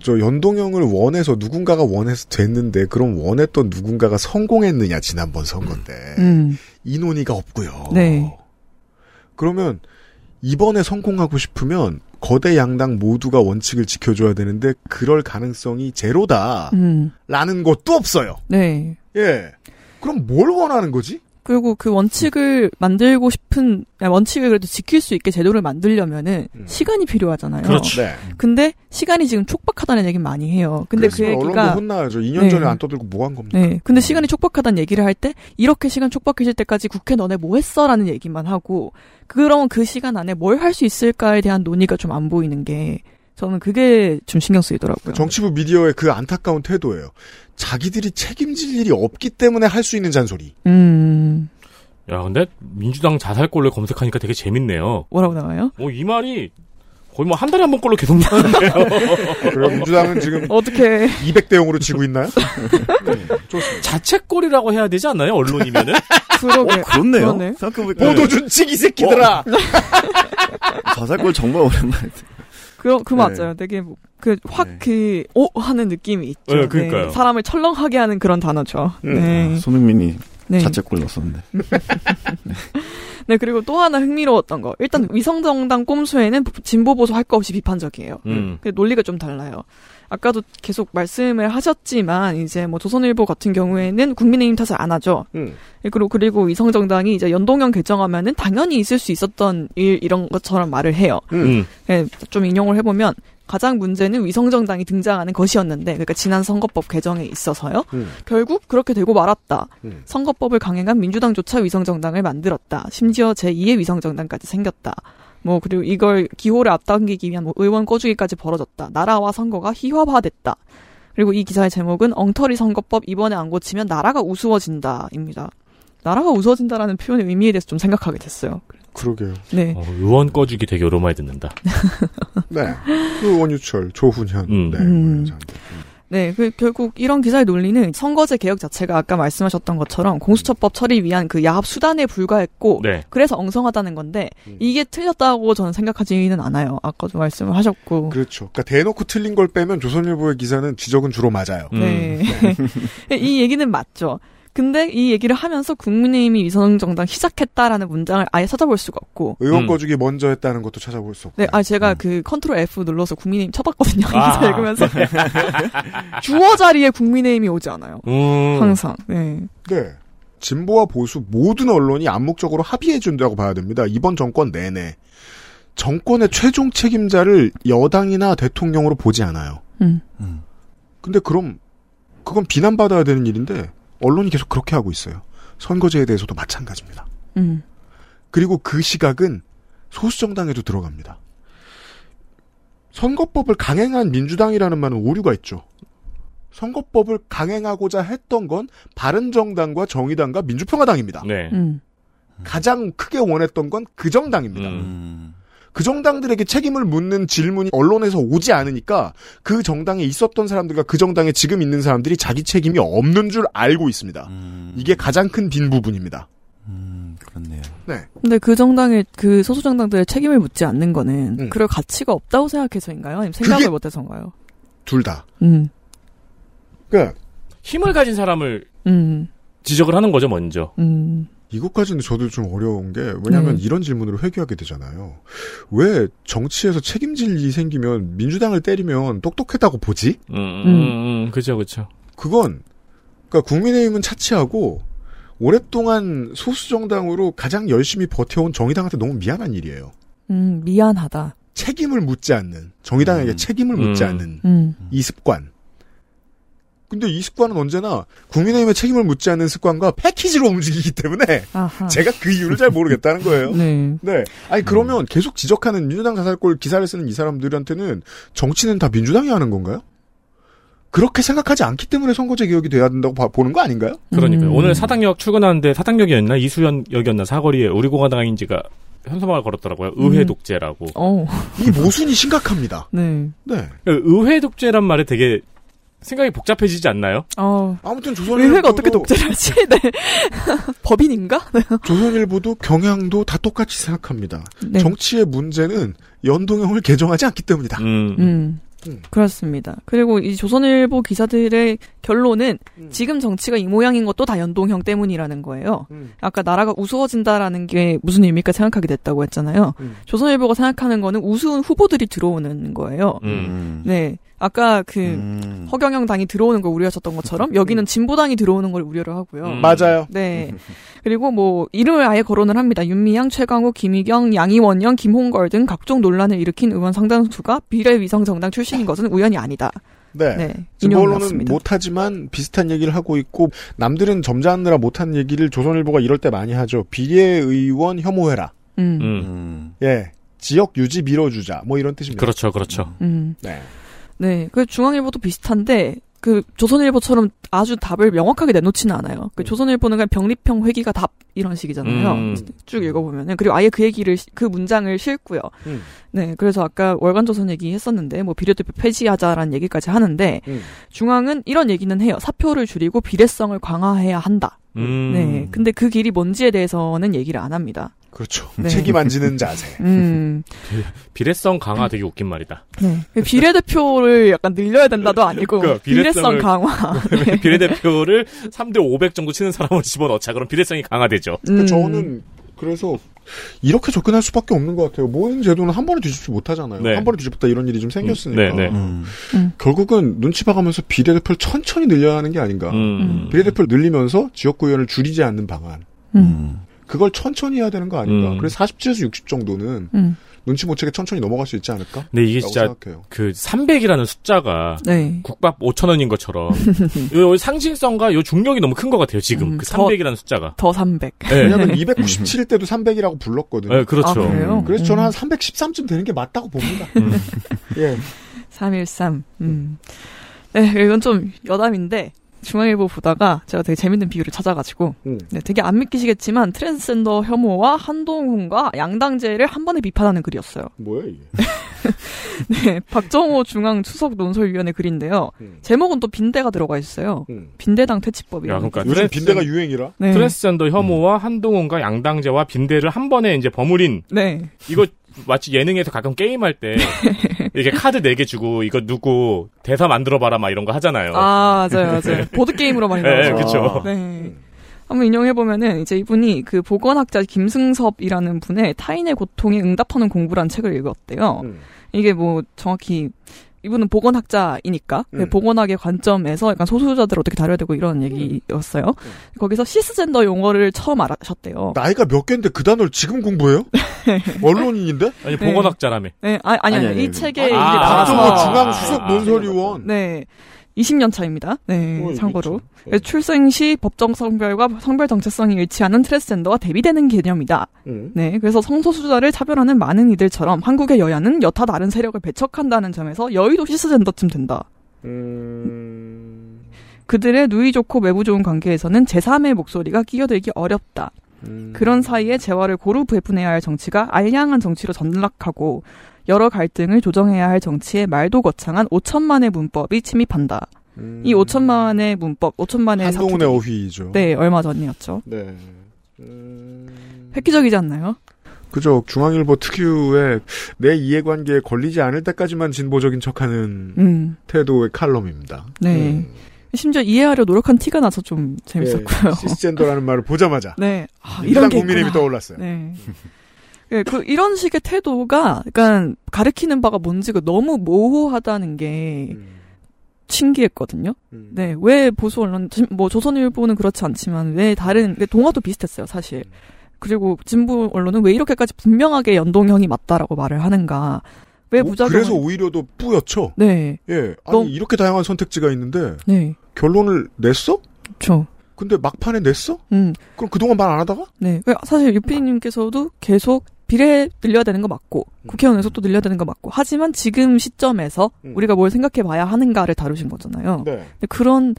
저 연동형을 원해서 누군가가 원해서 됐는데, 그럼 원했던 누군가가 성공했느냐, 지난번 선거 때. 음. 이 논의가 없고요. 네. 그러면, 이번에 성공하고 싶으면, 거대 양당 모두가 원칙을 지켜줘야 되는데, 그럴 가능성이 제로다. 음. 라는 것도 없어요. 네. 예. 그럼 뭘 원하는 거지? 그리고 그 원칙을 만들고 싶은 원칙을 그래도 지킬 수 있게 제도를 만들려면은 시간이 필요하잖아요. 그렇죠. 네. 근데 시간이 지금 촉박하다는 얘기를 많이 해요. 근데 그 얘기가 혼나야죠. 2년 네. 전에 안 떠들고 뭐 한 겁니까? 네. 근데 시간이 촉박하다는 얘기를 할 때 이렇게 시간 촉박해질 때까지 국회 너네 뭐 했어라는 얘기만 하고 그럼 그 시간 안에 뭘 할 수 있을까에 대한 논의가 좀 안 보이는 게 저는 그게 좀 신경 쓰이더라고요. 정치부 미디어의 그 안타까운 태도예요. 자기들이 책임질 일이 없기 때문에 할 수 있는 잔소리. 음. 야, 근데 민주당 자살골을 검색하니까 되게 재밌네요. 뭐라고 나와요? 어, 이 말이 거의 뭐 한 달에 한 번 꼴로 계속 나오는데요. (laughs) 그럼 민주당은 지금 어떻게 200대 0으로 지고 있나요? 자책골이라고 해야 되지 않나요? 언론이면은? 그러게. 어, 그렇네요. 보도준칙 이 새끼들아. 자살골 정말 오랜만에. 그, 그 네. 맞아요. 되게 뭐, 그, 확, 그, 오! 하는 느낌이 있죠. 네, 그러니까요. 사람을 철렁하게 하는 그런 단어죠. 음. 네. 손흥민이 네. 자책골 넣었었는데. (laughs) 네, 그리고 또 하나 흥미로웠던 거. 일단 위성정당 꼼수에는 진보 보수 할 거 없이 비판적이에요. 음. 그 논리가 좀 달라요. 아까도 계속 말씀을 하셨지만 이제 뭐 조선일보 같은 경우에는 국민의힘 탓을 안 하죠. 음. 그리고 그리고 위성정당이 이제 연동형 개정하면은 당연히 있을 수 있었던 일 이런 것처럼 말을 해요. 음. 예, 좀 인용을 해보면 가장 문제는 위성정당이 등장하는 것이었는데, 그러니까 지난 선거법 개정에 있어서요. 음. 결국 그렇게 되고 말았다. 음. 선거법을 강행한 민주당조차 위성정당을 만들었다. 심지어 제2의 위성정당까지 생겼다. 뭐 그리고 이걸 기호를 앞당기기 위한 뭐 의원 꺼주기까지 벌어졌다. 나라와 선거가 희화화됐다. 그리고 이 기사의 제목은 엉터리 선거법 이번에 안 고치면 나라가 우스워진다입니다. 나라가 우스워진다라는 표현의 의미에 대해서 좀 생각하게 됐어요. 그러게요. 네. 어, 의원 꺼주기 되게 오랜만에 듣는다. 네. 그 원유철, 조훈현. 음. 네. 음. 네, 그 결국 이런 기사의 논리는 선거제 개혁 자체가 아까 말씀하셨던 것처럼 공수처법 처리 위한 그 야합 수단에 불과했고 네. 그래서 엉성하다는 건데 음. 이게 틀렸다고 저는 생각하지는 않아요. 아까도 말씀을 하셨고. 그렇죠. 그러니까 대놓고 틀린 걸 빼면 조선일보의 기사는 지적은 주로 맞아요. 네. (laughs) 이 얘기는 맞죠. 근데 이 얘기를 하면서 국민의힘이 위성정당 시작했다라는 문장을 아예 찾아볼 수가 없고. 의원 음. 꺼주기 먼저 했다는 것도 찾아볼 수 없고. 네, 아 제가 그 컨트롤 F 눌러서 국민의힘 쳐봤거든요. 이 아. 기사 읽으면서 (laughs) (laughs) 주어 자리에 국민의힘이 오지 않아요. 음. 항상. 네. 네. 진보와 보수 모든 언론이 암묵적으로 합의해 준다고 봐야 됩니다. 이번 정권 내내. 정권의 최종 책임자를 여당이나 대통령으로 보지 않아요. 음. 근데 그럼 그건 비난받아야 되는 일인데 언론이 계속 그렇게 하고 있어요. 선거제에 대해서도 마찬가지입니다. 음. 그리고 그 시각은 소수 정당에도 들어갑니다. 선거법을 강행한 민주당이라는 말은 오류가 있죠. 선거법을 강행하고자 했던 건 바른정당과 정의당과 민주평화당입니다. 네. 음. 가장 크게 원했던 건 그 정당입니다. 음. 그 정당들에게 책임을 묻는 질문이 언론에서 오지 않으니까 그 정당에 있었던 사람들과 그 정당에 지금 있는 사람들이 자기 책임이 없는 줄 알고 있습니다. 이게 가장 큰 빈 부분입니다. 음, 그렇네요. 네. 근데 그 정당의 그 소수 정당들의 책임을 묻지 않는 거는 음. 그럴 가치가 없다고 생각해서인가요? 아니면 생각을 그게- 못해서인가요? 둘 다. 음. 그러니까 힘을 가진 사람을 음. 지적을 하는 거죠, 먼저. 음. 이것까지는 저도 좀 어려운 게 왜냐하면 네. 이런 질문으로 회귀하게 되잖아요. 왜 정치에서 책임질 일이 생기면 민주당을 때리면 똑똑했다고 보지? 음, 음, 음, 그죠, 그죠. 그건 그러니까 국민의힘은 차치하고 오랫동안 소수 정당으로 가장 열심히 버텨온 정의당한테 너무 미안한 일이에요. 음, 미안하다. 책임을 묻지 않는 정의당에게 책임을 묻지 음. 않는 음. 이 습관. 근데 이 습관은 언제나 국민의힘의 책임을 묻지 않는 습관과 패키지로 움직이기 때문에 아하. 제가 그 이유를 잘 모르겠다는 거예요. 네. 네. 아니 그러면 계속 지적하는 민주당 자살골 기사를 쓰는 이 사람들한테는 정치는 다 민주당이 하는 건가요? 그렇게 생각하지 않기 때문에 선거제 개혁이 돼야 된다고 봐- 보는 거 아닌가요? 그러니까요. 음. 오늘 사당역 출근하는데 사당역이었나 이수연역이었나 사거리에 우리 공화당인지가 현수막을 걸었더라고요. 의회 음. 독재라고. 어. 이 모순이 심각합니다. 네. 네. 의회 독재란 말에 되게 생각이 복잡해지지 않나요? 어. 아무튼 조선일보도 의회가 어떻게 독재를 하지? (laughs) 네. (laughs) 법인인가? 네. 조선일보도 경향도 다 똑같이 생각합니다. 네. 정치의 문제는 연동형을 개정하지 않기 때문이다. 음. 음. 음. 그렇습니다. 그리고 이 조선일보 기사들의 결론은 음. 지금 정치가 이 모양인 것도 다 연동형 때문이라는 거예요. 음. 아까 나라가 우스워진다라는 게 무슨 의미일까 생각하게 됐다고 했잖아요. 음. 조선일보가 생각하는 거는 우스운 후보들이 들어오는 거예요. 음. 네. 아까 그 음. 허경영 당이 들어오는 걸 우려하셨던 것처럼 여기는 진보당이 들어오는 걸 우려를 하고요. 음. 맞아요. 네. (laughs) 그리고 뭐 이름을 아예 거론을 합니다. 윤미향, 최강욱, 김희경, 양이원영, 김홍걸 등 각종 논란을 일으킨 의원 상당수가 비례위성 정당 출신인 것은 우연이 아니다. 네. 네. 진보 언론은 인용이었습니다. 못하지만 비슷한 얘기를 하고 있고 남들은 점잖느라 못한 얘기를 조선일보가 이럴 때 많이 하죠. 비례의원 혐오해라. 음. 음. 음. 예. 지역 유지 밀어주자. 뭐 이런 뜻입니다. 그렇죠, 그렇죠. 음. 네. 네. 그 중앙일보도 비슷한데 그 조선일보처럼 아주 답을 명확하게 내놓지는 않아요. 그 조선일보는 그냥 병립형 회기가 답 이런 식이잖아요. 음. 쭉 읽어보면은 그리고 아예 그 얘기를 시- 그 문장을 싣고요. 음. 네, 그래서 아까 월간조선 얘기 했었는데 뭐 비례대표 폐지하자라는 얘기까지 하는데 음. 중앙은 이런 얘기는 해요. 사표를 줄이고 비례성을 강화해야 한다. 음. 네, 근데 그 길이 뭔지에 대해서는 얘기를 안 합니다. 그렇죠. 네. 책임 안 지는 자세. 음, 비례성 강화 되게 웃긴 말이다. 네. 비례대표를 약간 늘려야 된다도 아니고 그러니까 비례성 강화. (laughs) 네. 비례대표를 3대 500 정도 치는 사람으로 집어넣자. 그럼 비례성이 강화되죠. 그 음. 저는 그래서 이렇게 접근할 수밖에 없는 것 같아요. 모든 제도는 한 번에 뒤집지 못하잖아요. 네. 한 번에 뒤집다 이런 일이 좀 생겼으니까. 네, 네. 음. 결국은 눈치 봐가면서 비례대표를 천천히 늘려야 하는 게 아닌가. 음. 비례대표를 늘리면서 지역구 의원을 줄이지 않는 방안. 음. 그걸 천천히 해야 되는 거 아닌가. 음. 그래서 47에서 60 정도는 음. 눈치 못 채게 천천히 넘어갈 수 있지 않을까? 근데 이게 진짜 생각해요. 그 300이라는 숫자가 네. 국밥 5천 원인 것처럼 (laughs) 요 상징성과 요 중력이 너무 큰 것 같아요. 지금 음, 그 더- 300이라는 숫자가. 더 300. 네. 왜냐면 (laughs) 297일 때도 300이라고 불렀거든요. 네, 그렇죠. 아, 그래요? 그래서 저는 음. 한 313쯤 되는 게 맞다고 봅니다. 음. 예. 313. 음. 네, 이건 좀 여담인데 중앙일보 보다가 제가 되게 재밌는 비유를 찾아가지고 음. 네, 되게 안 믿기시겠지만 트랜스젠더 혐오와 한동훈과 양당제를 한 번에 비판하는 글이었어요. 뭐야 이게? (laughs) 네, 박정호 중앙 수석 논설위원회 글인데요. 음. 제목은 또 빈대가 들어가 있어요. 음. 빈대당 퇴치법이라는. 야, 그러니까 요즘 트랜스- 빈대가 유행이라. 네. 트랜스젠더 혐오와 한동훈과 양당제와 빈대를 한 번에 이제 버무린 네. 이거 마치 예능에서 가끔 게임할 때 (laughs) 이렇게 카드 4개 주고 이거 누구 대사 만들어봐라 막 이런 거 하잖아요. 아, 맞아요, 맞아요. (laughs) 보드 게임으로 많이 네, 나오죠. 그쵸. 네. 한번 인용해 보면은, 이제 이분이 그 보건학자 김승섭이라는 분의 타인의 고통에 응답하는 공부란 책을 읽었대요. 음. 이게 뭐 정확히, 이분은 보건학자이니까, 그 음. 보건학의 관점에서 약간 소수자들을 어떻게 다뤄야 되고 이런 얘기였어요. 음. 거기서 시스젠더 용어를 처음 알아셨대요. 나이가 몇 개인데 그 단어를 지금 공부해요? (laughs) 언론인인데? 아니 네. 보건학자라며. 네, 아니, 아니, 아니, 아니, 아니, 이 아니. 책에 아, 이제 아, 나와서. 박정호 아, 중앙 아, 수석 아, 논설위원. 네. 20년 차입니다. 네, 어, 참고로. 그래서 출생 시 법정 성별과 성별 정체성이 일치하는 트랜스젠더와 대비되는 개념이다. 음. 네, 그래서 성소수자를 차별하는 많은 이들처럼 한국의 여야는 여타 다른 세력을 배척한다는 점에서 여의도 시스젠더쯤 된다. 음. 그들의 누이 좋고 매부 좋은 관계에서는 제3의 목소리가 끼어들기 어렵다. 음. 그런 사이에 재화를 고루 배분해야 할 정치가 알량한 정치로 전락하고 여러 갈등을 조정해야 할 정치에 말도 거창한 5천만의 문법이 침입한다. 음. 이 5천만의 문법, 5천만의 한동훈의 사투리. 어휘죠. 네, 얼마 전이었죠. 네. 음. 획기적이지 않나요? 그죠. 중앙일보 특유의 내 이해관계에 걸리지 않을 때까지만 진보적인 척하는 음, 태도의 칼럼입니다. 네. 음. 심지어 이해하려 노력한 티가 나서 좀 재밌었고요. 예, 시스젠더라는 말을 보자마자 (laughs) 네. 아, 이런 게 국민의힘이. 떠올랐어요. 네. (laughs) 예, 그 이런 식의 태도가 약간 가르키는 바가 뭔지가 너무 모호하다는 게 음. 신기했거든요. 음. 네, 왜 보수 언론, 지- 뭐 조선일보는 그렇지 않지만 왜 다른 왜 동화도 비슷했어요, 사실. 그리고 진보 언론은 왜 이렇게까지 분명하게 연동형이 맞다라고 말을 하는가? 왜 오, 무작정? 그래서 오히려 더 뿌옇죠. 네, 예. 아니 너무- 이렇게 다양한 선택지가 있는데 네, 결론을 냈어? 그렇죠. 근데 막판에 냈어? 음, 그럼 그동안 말 안 하다가? 네. 그 사실 유피님께서도 계속 비례 늘려야 되는 거 맞고 국회의원에서 또 늘려야 되는 거 맞고 하지만 지금 시점에서 음. 우리가 뭘 생각해 봐야 하는가를 다루신 거잖아요. 네. 근데 그런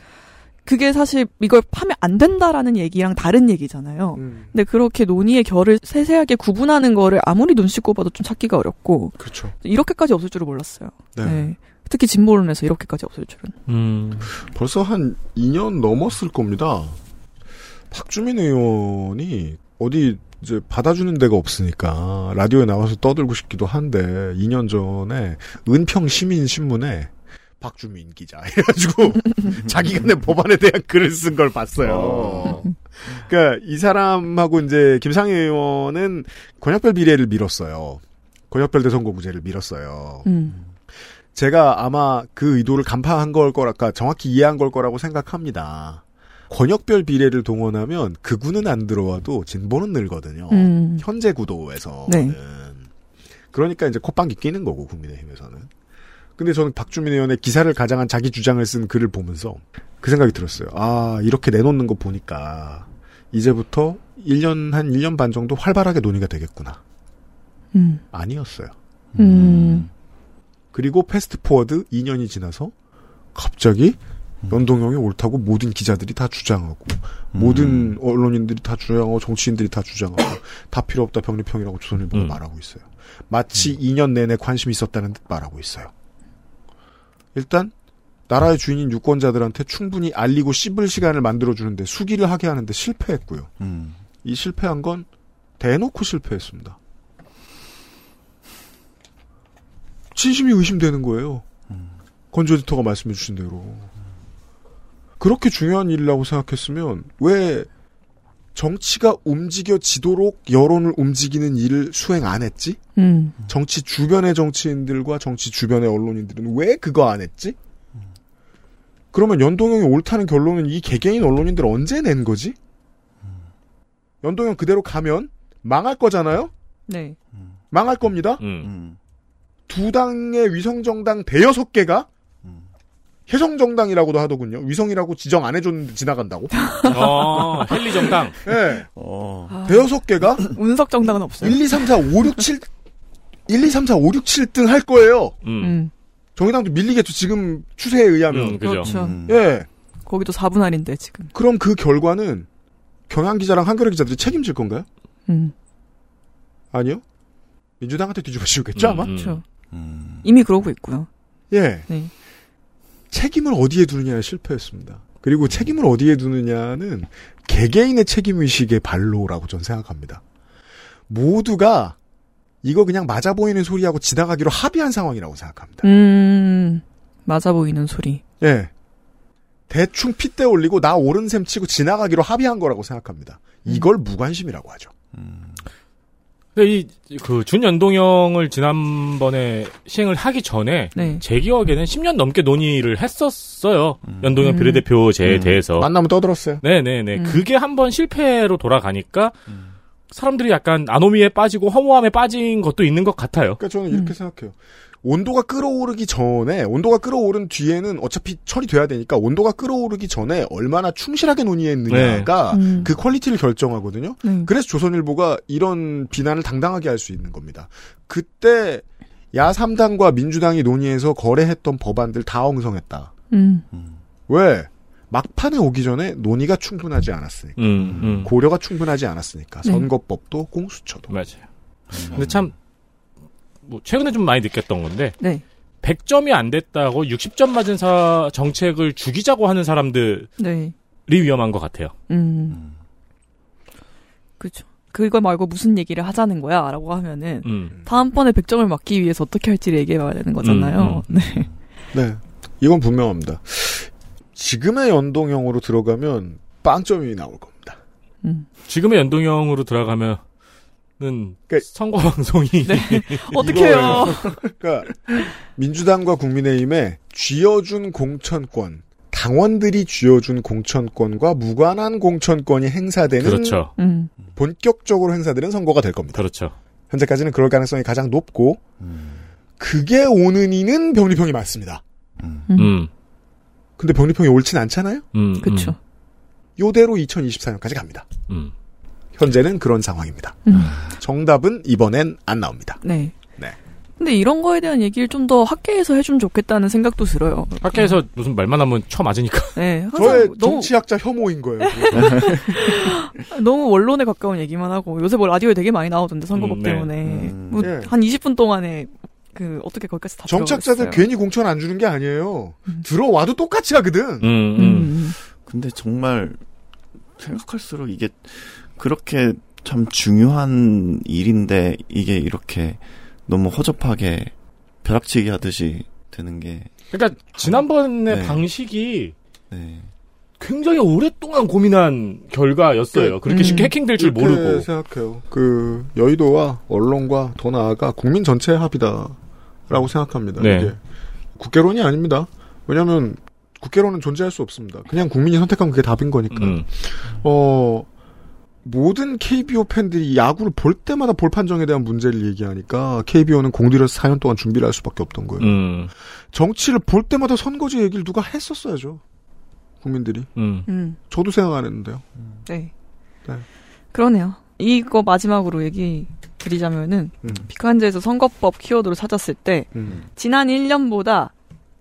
그게 사실 이걸 하면 안 된다라는 얘기랑 다른 얘기잖아요. 음. 근데 그렇게 논의의 결을 세세하게 구분하는 거를 아무리 눈 씻고 봐도 좀 찾기가 어렵고 그렇죠. 이렇게까지 없을 줄은 몰랐어요. 네. 네. 특히 진보론에서 이렇게까지 없을 줄은. 음. 벌써 한 2년 넘었을 겁니다. 박주민 의원이 어디 이제 받아주는 데가 없으니까 라디오에 나와서 떠들고 싶기도 한데 2년 전에 은평 시민 신문에 박주민 기자 (laughs) 해가지고 자기가 낸 법안에 대한 글을 쓴 걸 봤어요. 그러니까 이 사람하고 이제 김상희 의원은 권역별 비례를 밀었어요. 권역별 대선거구제를 밀었어요. 음. 제가 아마 그 의도를 간파한 걸 거랄까 정확히 이해한 걸 거라고 생각합니다. 권역별 비례를 동원하면 극우는 안 들어와도 진보는 늘거든요. 음. 현재 구도에서는. 네. 그러니까 이제 콧방귀 끼는 거고 국민의힘에서는. 근데 저는 박주민 의원의 기사를 가장한 자기 주장을 쓴 글을 보면서 그 생각이 들었어요. 아 이렇게 내놓는 거 보니까 이제부터 1년 한 1년 반 정도 활발하게 논의가 되겠구나. 음. 아니었어요. 음. 그리고 fast forward 2년이 지나서 갑자기 연동형이 옳다고 모든 기자들이 다 주장하고 모든 언론인들이 다 주장하고 정치인들이 다 주장하고 (clears throat) 다 필요 없다 병립형이라고 조선일보가 음. 말하고 있어요. 마치 2년 내내 관심이 있었다는 듯 말하고 있어요. 일단 나라의 주인인 유권자들한테 충분히 알리고 씹을 시간을 만들어주는데 수기를 하게 하는데 실패했고요. 음. 이 실패한 건 대놓고 실패했습니다. 진심이 의심되는 거예요. 건조 에디터가 말씀해 주신 대로. 그렇게 중요한 일이라고 생각했으면 왜 정치가 움직여지도록 여론을 움직이는 일을 수행 안 했지? 음. 정치 주변의 정치인들과 정치 주변의 언론인들은 왜 그거 안 했지? 그러면 연동형이 옳다는 결론은 이 개개인 언론인들 언제 낸 거지? 연동형 그대로 가면 망할 거잖아요? 네. 망할 겁니다. 음. 두 당의 위성정당 대여섯 개가 혜성정당이라고도 하더군요. 위성이라고 지정 안 해줬는데 지나간다고. 어, 헨리 정당. 네. 어. 대여섯 개가 (laughs) 운석 정당은 없어요. 1, 2, 3, 4, 5, 6, 7, 1, 2, 3, 4, 5, 6, 7등 할 거예요. 음. 정의당도 밀리겠죠. 지금 추세에 의하면. 음. 그렇죠. 예. 거기도 4분 할인데 지금. 그럼 그 결과는 경향 기자랑 한겨레 기자들이 책임질 건가요? 음. 아니요. 민주당한테 뒤집어 씌우겠죠, 아마? 그렇죠. 이미 그러고 있고요. 예. 네. 책임을 어디에 두느냐에 실패했습니다. 그리고 책임을 어디에 두느냐는 개개인의 책임의식의 발로라고 저는 생각합니다. 모두가 이거 그냥 맞아 보이는 소리하고 지나가기로 합의한 상황이라고 생각합니다. 음. 맞아 보이는 소리. 예. 대충 핏대 올리고 나 옳은 셈 치고 지나가기로 합의한 거라고 생각합니다. 이걸 무관심이라고 하죠. 근데 이 그 준연동형을 지난번에 시행을 하기 전에 네. 제 기억에는 10년 넘게 논의를 했었어요. 연동형 비례대표제에 음. 대해서. 만나면 떠들었어요. 네네네. 음. 그게 한번 실패로 돌아가니까 사람들이 약간 아노미에 빠지고 허무함에 빠진 것도 있는 것 같아요. 그러니까 저는 이렇게 생각해요. 온도가 끓어오르기 전에 온도가 끓어오른 뒤에는 어차피 처리돼야 되니까 온도가 끓어오르기 전에 얼마나 충실하게 논의했느냐가 네. 음. 그 퀄리티를 결정하거든요. 네. 그래서 조선일보가 이런 비난을 당당하게 할 수 있는 겁니다. 그때 야 3당과 민주당이 논의해서 거래했던 법안들 다 엉성했다. 음. 왜? 막판에 오기 전에 논의가 충분하지 않았으니까. 음, 음. 고려가 충분하지 않았으니까. 네. 선거법도 공수처도. 맞아요. 근데 참, 뭐, 최근에 좀 많이 느꼈던 건데, 네. 100점이 안 됐다고 60점 맞은 사, 정책을 죽이자고 하는 사람들이 네. 위험한 것 같아요. 음. 그죠. 그거 말고 무슨 얘기를 하자는 거야? 라고 하면은, 음. 다음번에 100점을 맞기 위해서 어떻게 할지를 얘기해 봐야 되는 거잖아요. 음, 네. 네. 이건 분명합니다. 지금의 연동형으로 들어가면 빵점이 나올 겁니다. 음. 지금의 연동형으로 들어가면 은 선거 방송이 어떡해요. 그러니까 민주당과 국민의힘에 쥐어준 공천권, 당원들이 쥐어준 공천권과 무관한 공천권이 행사되는 그렇죠. 음. 본격적으로 행사되는 선거가 될 겁니다. 그렇죠. 현재까지는 그럴 가능성이 가장 높고 그게 오는 이는 병리평이 맞습니다. 음. 근데 병리평이 옳진 않잖아요. 음. 그쵸. 요대로 2024년까지 갑니다. 음. 현재는 그런 상황입니다. 음. 정답은 이번엔 안 나옵니다. 네. 네. 근데 이런 거에 대한 얘기를 좀 더 학계에서 해주면 좋겠다는 생각도 들어요. 학교에서 무슨 말만 하면 쳐 맞으니까. 네. 저의 너무, 정치학자 혐오인 거예요. (laughs) 너무 원론에 가까운 얘기만 하고 요새 뭐 라디오에 되게 많이 나오던데 선거법 음, 네. 때문에 음. 뭐 네. 한 20분 동안에 그 어떻게 거기까지 다 정착자들. 괜히 공천 안 주는 게 아니에요. 들어와도 똑같이 하거든. 음, 음. 음. 근데 정말 생각할수록 이게 그렇게 참 중요한 일인데 이게 이렇게 너무 허접하게 벼락치기 하듯이 되는 게 그러니까 지난번의 네. 방식이 네. 굉장히 오랫동안 고민한 결과였어요. 그 렇게 음. 쉽게 해킹될 줄 이렇게 모르고. 생각해요. 그 여의도와 언론과 더 나아가 국민 전체의 합의다라고 생각합니다. 네. 이게 국회론이 아닙니다. 왜냐하면 국회론은 존재할 수 없습니다. 그냥 국민이 선택한 그게 답인 거니까. 음. 어 모든 KBO 팬들이 야구를 볼 때마다 볼 판정에 대한 문제를 얘기하니까 KBO는 공들여서 4년 동안 준비를 할 수밖에 없던 거예요. 음. 정치를 볼 때마다 선거제 얘기를 누가 했었어야죠. 국민들이. 음. 음. 저도 생각 안 했는데요. 네. 네. 그러네요. 이거 마지막으로 얘기 드리자면은 음. 비칸즈에서 선거법 키워드로 찾았을 때 음. 지난 1년보다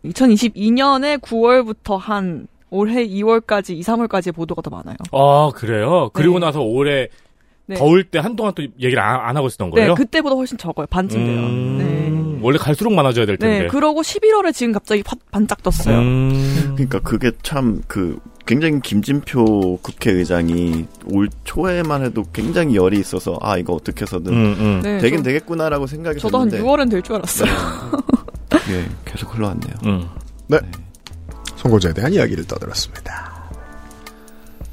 2022년에 9월부터 한 올해 2월까지, 2, 3월까지 보도가 더 많아요. 아, 그래요? 그리고 네. 나서 올해 네. 더울 때 한동안 또 얘기를 안, 안 하고 있었던 거예요? 네, 그때보다 훨씬 적어요. 반쯤 돼요. 음, 네. 원래 갈수록 많아져야 될 텐데. 네, 그러고 11월에 지금 갑자기 파- 반짝 떴어요. 음. 그러니까 그게 참 그 굉장히 김진표 국회의장이 올 초에만 해도 굉장히 열이 있어서 아 이거 어떻게 해서든 음, 음. 네, 되긴 저- 되겠구나라고 생각이 저도 한 됐는데 6월은 될 줄 알았어요. 그게 계속 흘러왔네요. 음. 네. 선거제에 대한 이야기를 떠들었습니다.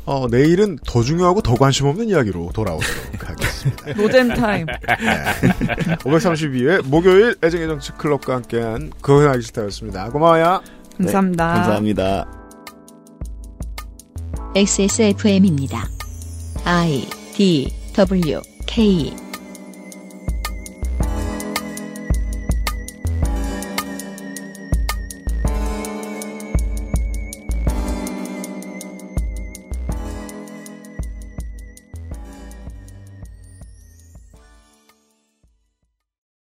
어, 내일은 더 중요하고 더 관심 없는 이야기로 돌아오도록 하겠습니다. (laughs) 노잼 타임. 532회 목요일 애정의 정치 클럽과 함께한 그건 알기 싫다였습니다. 고마워요. 감사합니다. 감사합니다. XSFM입니다. I D W K